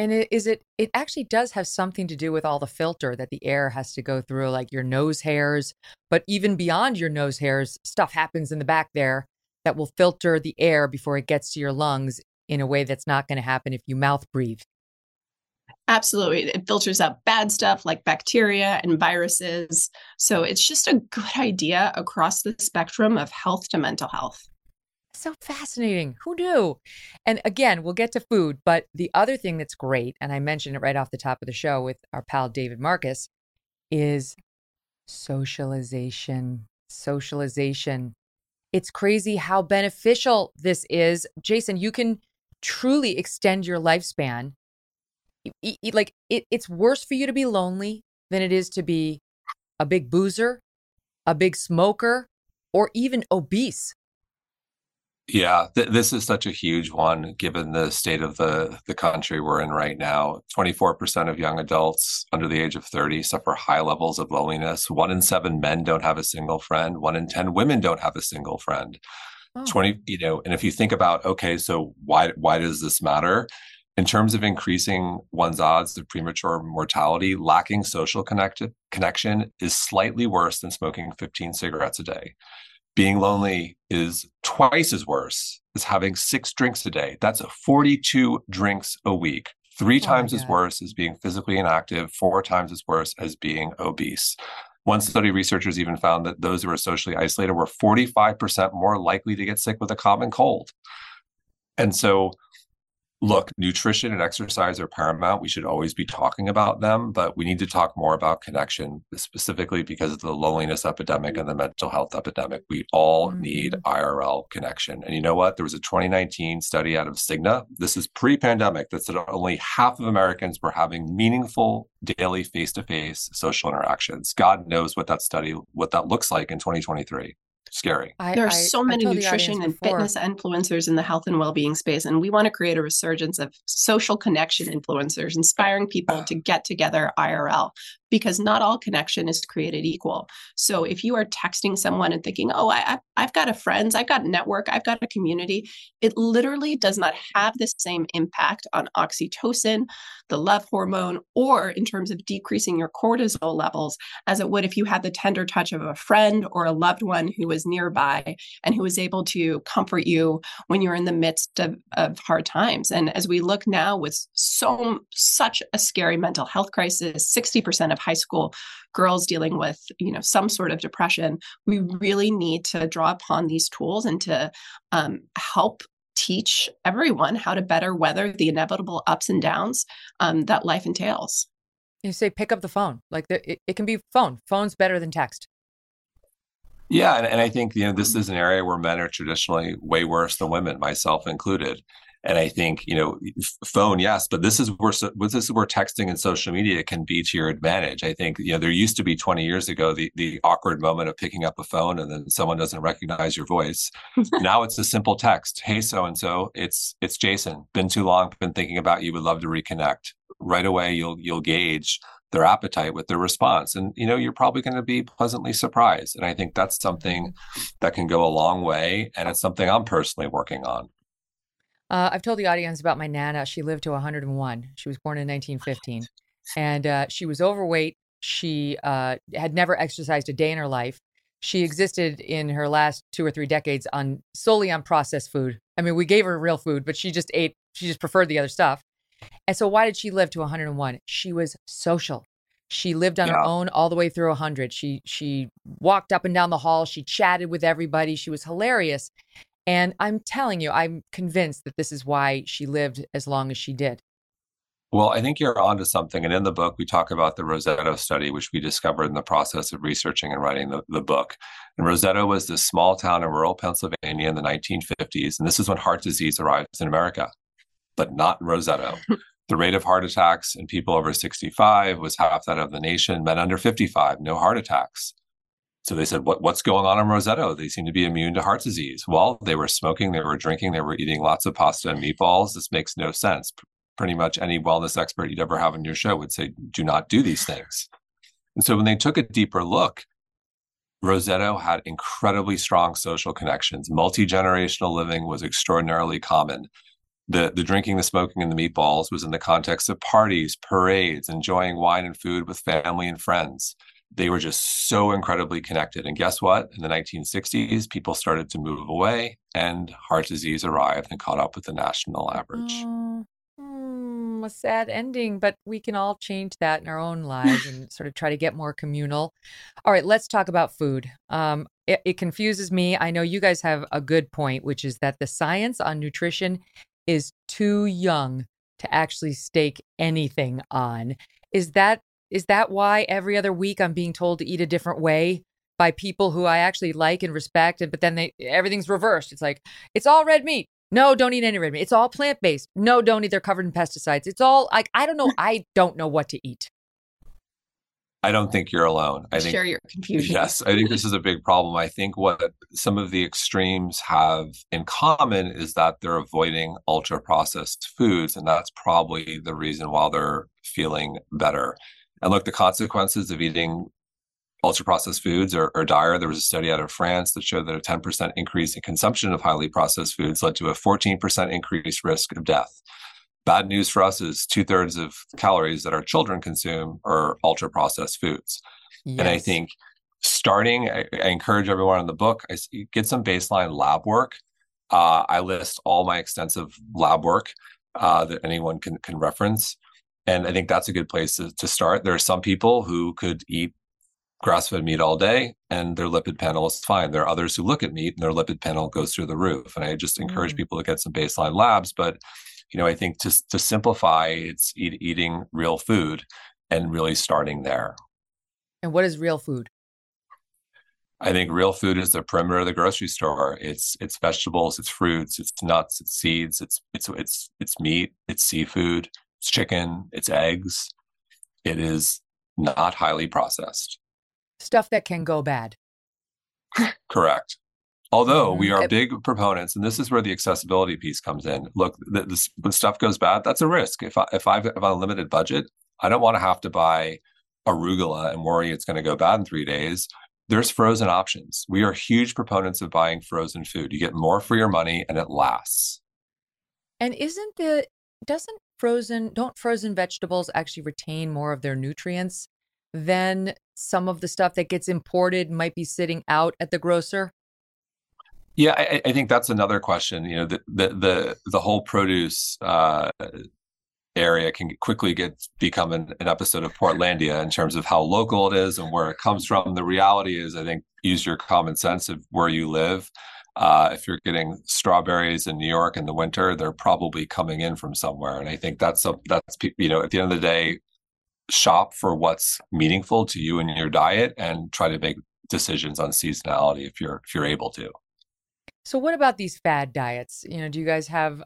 And it, is it? It actually does have something to do with all the filter that the air has to go through, like your nose hairs. But even beyond your nose hairs, stuff happens in the back there that will filter the air before it gets to your lungs in a way that's not going to happen if you mouth breathe. Absolutely. It filters out bad stuff like bacteria and viruses. So it's just a good idea across the spectrum of health to mental health. So fascinating. Who knew? And again, we'll get to food, but the other thing that's great, and I mentioned it right off the top of the show with our pal David Marcus, is socialization. Socialization. It's crazy how beneficial this is. Jason, you can truly extend your lifespan. Like, it, it's worse for you to be lonely than it is to be a big boozer, a big smoker, or even obese. Yeah, th- this is such a huge one given the state of the, the country we're in right now. 24% of young adults under the age of 30 suffer high levels of loneliness. One in seven men don't have a single friend. One in 10 women don't have a single friend. Oh. 20, you know, and if you think about, okay, so why why does this matter? In terms of increasing one's odds of premature mortality, lacking social connected connection is slightly worse than smoking 15 cigarettes a day being lonely is twice as worse as having six drinks a day. That's 42 drinks a week, three oh times as worse as being physically inactive, four times as worse as being obese. One study, researchers even found that those who were socially isolated were 45% more likely to get sick with a common cold. And so look, nutrition and exercise are paramount. We should always be talking about them, but we need to talk more about connection, specifically because of the loneliness epidemic and the mental health epidemic. We all mm-hmm. need IRL connection. And you know what? There was a 2019 study out of Cigna. This is pre pandemic that said only half of Americans were having meaningful daily face to face social interactions. God knows what that study, what that looks like in 2023 scary. I, there are so I, many I nutrition and before. fitness influencers in the health and well-being space, and we want to create a resurgence of social connection influencers, inspiring people to get together IRL because not all connection is created equal. So if you are texting someone and thinking, "Oh, I, I've got a friends, I've got a network, I've got a community," it literally does not have the same impact on oxytocin, the love hormone, or in terms of decreasing your cortisol levels as it would if you had the tender touch of a friend or a loved one who was nearby and who was able to comfort you when you're in the midst of, of hard times. And as we look now with so such a scary mental health crisis, 60% of high school girls dealing with you know some sort of depression we really need to draw upon these tools and to um, help teach everyone how to better weather the inevitable ups and downs um, that life entails. You say pick up the phone like the, it, it can be phone phone's better than text. Yeah and, and i think you know this is an area where men are traditionally way worse than women myself included and I think you know, phone, yes, but this is where this is where texting and social media can be to your advantage. I think you know there used to be 20 years ago the the awkward moment of picking up a phone and then someone doesn't recognize your voice. now it's a simple text. Hey, so and so, it's it's Jason. Been too long. Been thinking about you. Would love to reconnect. Right away, you'll you'll gauge their appetite with their response and you know you're probably going to be pleasantly surprised and i think that's something that can go a long way and it's something i'm personally working on uh, I've told the audience about my Nana. She lived to 101. She was born in 1915. And uh, she was overweight. She uh, had never exercised a day in her life. She existed in her last two or three decades on solely on processed food. I mean, we gave her real food, but she just ate, she just preferred the other stuff. And so, why did she live to 101? She was social. She lived on yeah. her own all the way through 100. She she walked up and down the hall. She chatted with everybody. She was hilarious. And I'm telling you, I'm convinced that this is why she lived as long as she did. Well, I think you're onto something. And in the book, we talk about the Roseto study, which we discovered in the process of researching and writing the, the book. And Roseto was this small town in rural Pennsylvania in the 1950s. And this is when heart disease arrives in America, but not Roseto. the rate of heart attacks in people over 65 was half that of the nation, men under 55, no heart attacks. So they said, what, what's going on in Roseto? They seem to be immune to heart disease. Well, they were smoking, they were drinking, they were eating lots of pasta and meatballs. This makes no sense. Pretty much any wellness expert you'd ever have on your show would say, do not do these things. And so when they took a deeper look, Roseto had incredibly strong social connections. Multi generational living was extraordinarily common. The, the drinking, the smoking, and the meatballs was in the context of parties, parades, enjoying wine and food with family and friends they were just so incredibly connected. And guess what? In the 1960s, people started to move away and heart disease arrived and caught up with the national average. Mm, a sad ending, but we can all change that in our own lives and sort of try to get more communal. All right, let's talk about food. Um, it, it confuses me. I know you guys have a good point, which is that the science on nutrition is too young to actually stake anything on. Is that is that why every other week I'm being told to eat a different way by people who I actually like and respect? And but then they everything's reversed. It's like it's all red meat. No, don't eat any red meat. It's all plant based. No, don't eat. They're covered in pesticides. It's all like I don't know. I don't know what to eat. I don't think you're alone. I think share your confusion. Yes, I think this is a big problem. I think what some of the extremes have in common is that they're avoiding ultra processed foods, and that's probably the reason why they're feeling better. And look, the consequences of eating ultra processed foods are, are, dire. There was a study out of France that showed that a 10% increase in consumption of highly processed foods led to a 14% increased risk of death. Bad news for us is two thirds of calories that our children consume are ultra processed foods. Yes. And I think starting, I, I, encourage everyone in the book, I get some baseline lab work. Uh, I list all my extensive lab work uh, that anyone can, can reference. And I think that's a good place to, to start. There are some people who could eat grass-fed meat all day and their lipid panel is fine. There are others who look at meat and their lipid panel goes through the roof. And I just encourage mm. people to get some baseline labs. But you know, I think to to simplify, it's eat, eating real food and really starting there. And what is real food? I think real food is the perimeter of the grocery store. It's it's vegetables, it's fruits, it's nuts, it's seeds, it's it's it's it's meat, it's seafood, it's chicken, it's eggs. It is not highly processed. Stuff that can go bad. Correct. Although we mm-hmm. are big proponents, and this is where the accessibility piece comes in. Look, the, the, when stuff goes bad, that's a risk. If I if I've if a limited budget, I don't want to have to buy arugula and worry it's going to go bad in three days there's frozen options. We are huge proponents of buying frozen food. You get more for your money and it lasts. And isn't the doesn't frozen don't frozen vegetables actually retain more of their nutrients than some of the stuff that gets imported might be sitting out at the grocer? Yeah, I, I think that's another question. You know, the the the, the whole produce uh, area can quickly get become an, an, episode of Portlandia in terms of how local it is and where it comes from. The reality is, I think, use your common sense of where you live. Uh, if you're getting strawberries in New York in the winter, they're probably coming in from somewhere, and I think that's a, that's you know at the end of the day, shop for what's meaningful to you and your diet, and try to make decisions on seasonality if you're if you're able to. So, what about these fad diets? You know, do you guys have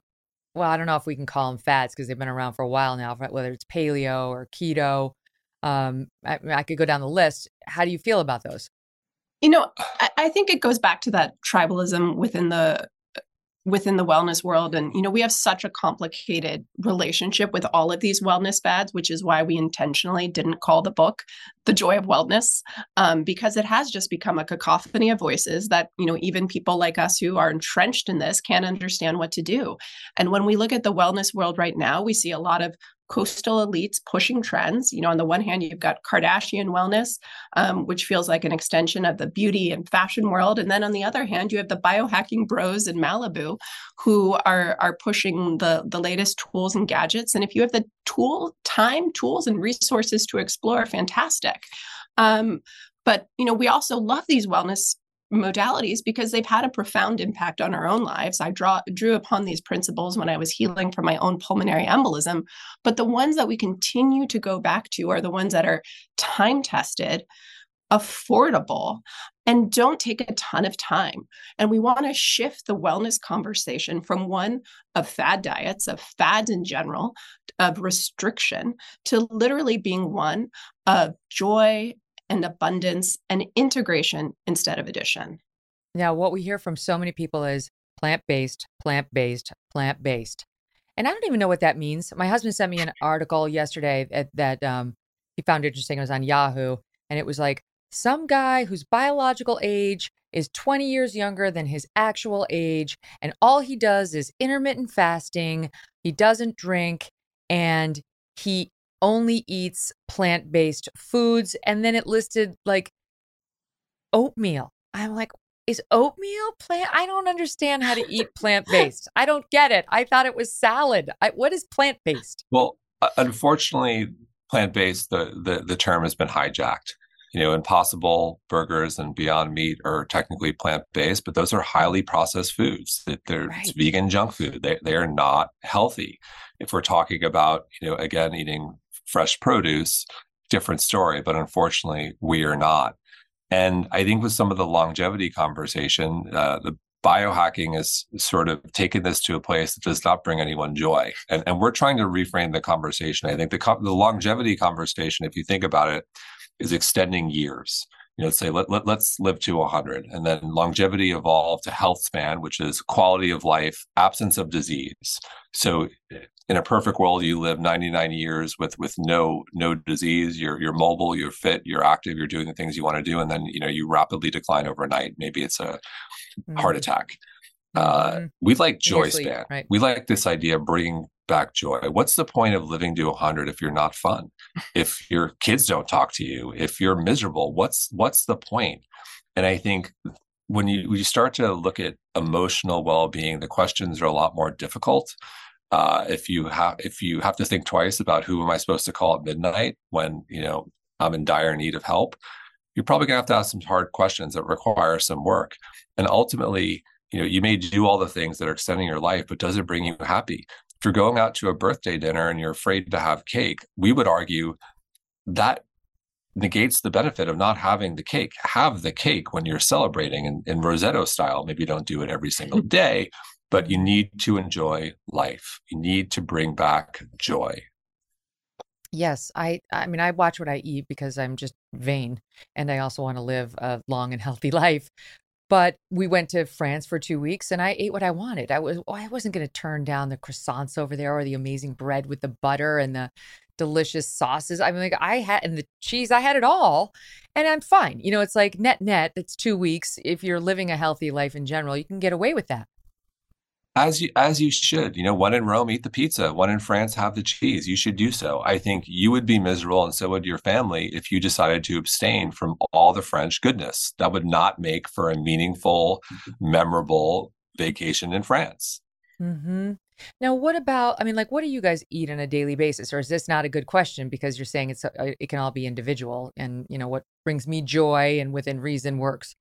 well, I don't know if we can call them fads because they've been around for a while now, whether it's paleo or keto. Um, I, I, could go down the list. How do you feel about those? You know, I, think it goes back to that tribalism within the within the wellness world. And, you know, we have such a complicated relationship with all of these wellness fads, which is why we intentionally didn't call the book The Joy of Wellness, um, because it has just become a cacophony of voices that, you know, even people like us who are entrenched in this can't understand what to do. And when we look at the wellness world right now, we see a lot of coastal elites pushing trends. You know, on the one hand, you've got Kardashian wellness, um, which feels like an extension of the beauty and fashion world, and then on the other hand, you have the biohacking bros in Malibu who are are pushing the the latest tools and gadgets. And if you have the tool, time, tools, and resources to explore, fantastic. Um, but you know, we also love these wellness modalities because they've had a profound impact on our own lives. I draw drew upon these principles when I was healing from my own pulmonary embolism, but the ones that we continue to go back to are the ones that are time tested, affordable, and don't take a ton of time. And we want to shift the wellness conversation from one of fad diets, of fads in general, of restriction, to literally being one of joy and abundance and integration instead of addition. Now, what we hear from so many people is plant based, plant based, plant based. And I don't even know what that means. My husband sent me an article yesterday that, that um, he found interesting. It was on Yahoo. And it was like some guy whose biological age is 20 years younger than his actual age. And all he does is intermittent fasting. He doesn't drink. And he only eats plant based foods. And then it listed like oatmeal. I'm like, is oatmeal plant? I don't understand how to eat plant based. I don't get it. I thought it was salad. I, what is plant based? Well, unfortunately, plant based, the, the, the term has been hijacked. You know, Impossible Burgers and Beyond Meat are technically plant based, but those are highly processed foods. That they're right. vegan junk food. They, they are not healthy. If we're talking about, you know, again, eating fresh produce, different story. But unfortunately, we are not. And I think with some of the longevity conversation, uh, the biohacking is sort of taken this to a place that does not bring anyone joy. And, and we're trying to reframe the conversation. I think the, the longevity conversation, if you think about it, is extending years. You know, say let, let let's live to 100, and then longevity evolved to health span, which is quality of life, absence of disease. So in a perfect world you live 99 years with with no no disease. You're you're mobile you're fit you're active you're doing the things you want to do and then you know you rapidly decline overnight. Maybe it's a mm-hmm. heart attack. Uh, mm-hmm. we like joy sleep, span. right. we like this idea of bringing back joy. What's the point of living to 100 if you're not fun? If your kids don't talk to you if you're miserable what's what's the point? And i think when you when you start to look at emotional well-being the questions are a lot more difficult uh, if you have if you have to think twice about who am I supposed to call at midnight when you know I'm in dire need of help, you're probably going to have to ask some hard questions that require some work. And ultimately, you know, you may do all the things that are extending your life, but does it bring you happy? If you're going out to a birthday dinner and you're afraid to have cake, we would argue that negates the benefit of not having the cake. Have the cake when you're celebrating in, in Roseto style. Maybe you don't do it every single day, but you need to enjoy life. You need to bring back joy. Yes, I I mean I watch what I eat because I'm just vain and I also want to live a long and healthy life. But we went to France for 2 weeks and I ate what I wanted. I was I wasn't going to turn down the croissants over there or the amazing bread with the butter and the delicious sauces. I mean like I had and the cheese, I had it all and I'm fine. You know, it's like net net it's 2 weeks if you're living a healthy life in general, you can get away with that as you as you should you know one in rome eat the pizza one in france have the cheese you should do so. I think you would be miserable and so would your family if you decided to abstain from all the french goodness. That would not make for a meaningful memorable vacation in france. Mm-hmm. now what about i mean like what do you guys eat on a daily basis or is this not a good question because you're saying it's uh, it can all be individual and you know what brings me joy and within reason works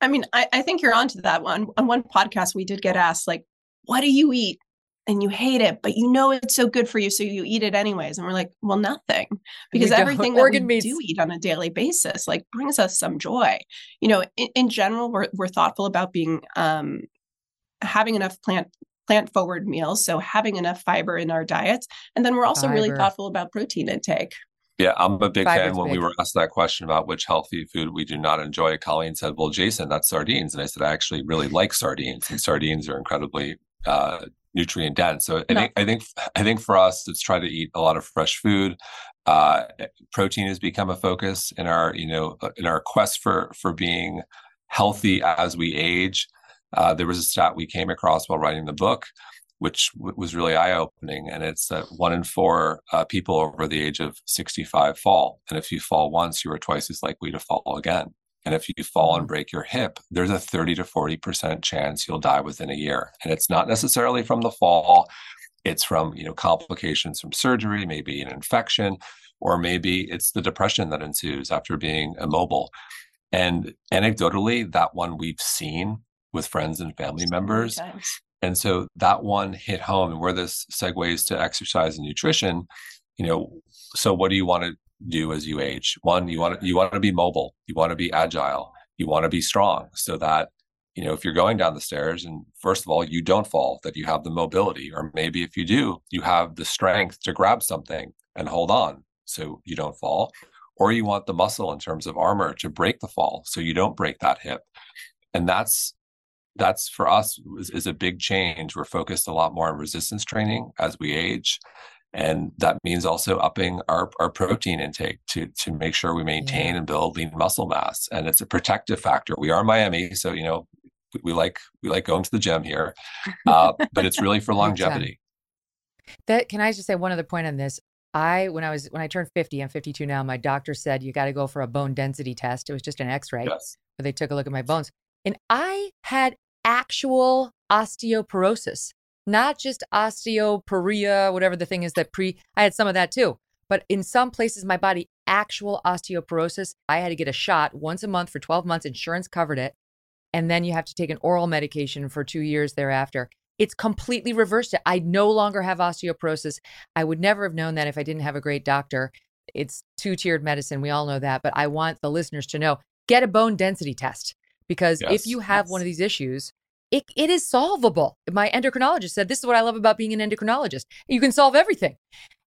I mean, I, I think you're onto that one. On one podcast, we did get asked, like, what do you eat? And you hate it, but you know it's so good for you, so you eat it anyways. And we're like, well, nothing, because everything that we meats. do eat on a daily basis like brings us some joy. You know, in, in general, we're we're thoughtful about being um, having enough plant plant forward meals, so having enough fiber in our diets, and then we're also fiber. really thoughtful about protein intake. Yeah, I'm a big fan. When big. we were asked that question about which healthy food we do not enjoy, Colleen said, "Well, Jason, that's sardines," and I said, "I actually really like sardines, and sardines are incredibly uh, nutrient dense." So I think I think I think for us, it's try to eat a lot of fresh food. Uh, protein has become a focus in our you know in our quest for for being healthy as we age. Uh, there was a stat we came across while writing the book which w- was really eye opening. And it's that one in four uh, people over the age of 65 fall. And if you fall once, you are twice as likely to fall again. And if you fall and mm-hmm. break your hip, there's a 30 to 40% chance you'll die within a year. And it's not necessarily from the fall, it's from, you know, complications from surgery, maybe an infection, or maybe it's the depression that ensues after being immobile. And anecdotally, that one we've seen with friends and family members. And so that one hit home. And where this segues to exercise and nutrition, you know, so what do you want to do as you age? One, you want to you want to be mobile, you want to be agile, you want to be strong, so that you know if you're going down the stairs and first of all you don't fall, that you have the mobility, or maybe if you do, you have the strength to grab something and hold on, so you don't fall. Or you want the muscle in terms of armor to break the fall, so you don't break that hip. And that's that's for us is, is, a big change. We're focused a lot more on resistance training as we age. And that means also upping our, our protein intake to, to make sure we maintain yeah. and build lean muscle mass. And it's a protective factor. We are Miami, so you know we, we like we like going to the gym here, uh, but it's really for longevity. That can I just say one other point on this? I when I was when I turned 50, I'm 52 now, my doctor said you got to go for a bone density test. It was just an x-ray. Yes. But they took a look at my bones. And I had actual osteoporosis, not just osteoporia, whatever the thing is that pre, I had some of that too. But in some places, my body, actual osteoporosis, I had to get a shot once a month for 12 months. Insurance covered it. And then you have to take an oral medication for two years thereafter. It's completely reversed it. I no longer have osteoporosis. I would never have known that if I didn't have a great doctor. It's two tiered medicine. We all know that. But I want the listeners to know get a bone density test because yes, if you have yes. one of these issues, it, it is solvable. My endocrinologist said, This is what I love about being an endocrinologist. You can solve everything.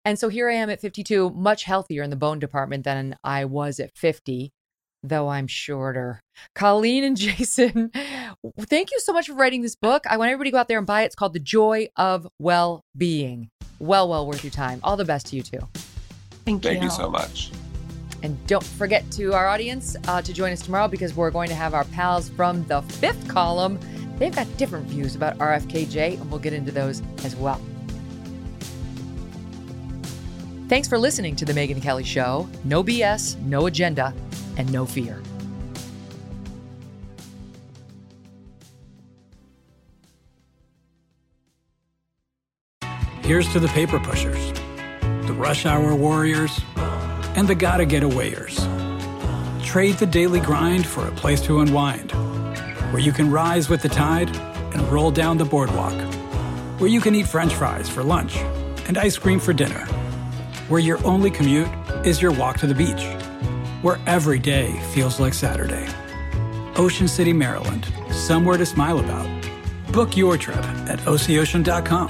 And so here I am at 52, much healthier in the bone department than I was at 50, though I'm shorter. Colleen and Jason, thank you so much for writing this book. I want everybody to go out there and buy it. It's called The Joy of Well Being. Well, well worth your time. All the best to you too. Thank you. Thank you so much. And don't forget to our audience uh, to join us tomorrow because we're going to have our pals from the fifth column. They've got different views about RFKJ, and we'll get into those as well. Thanks for listening to The Megyn Kelly Show. No BS, no agenda, and no fear. Here's to the paper pushers, the rush hour warriors, and the gotta get awayers Trade the daily grind for a place to unwind, where you can rise with the tide and roll down the boardwalk, where you can eat french fries for lunch and ice cream for dinner, where your only commute is your walk to the beach, where every day feels like Saturday. Ocean City, Maryland, somewhere to smile about. Book your trip at OCOcean.com.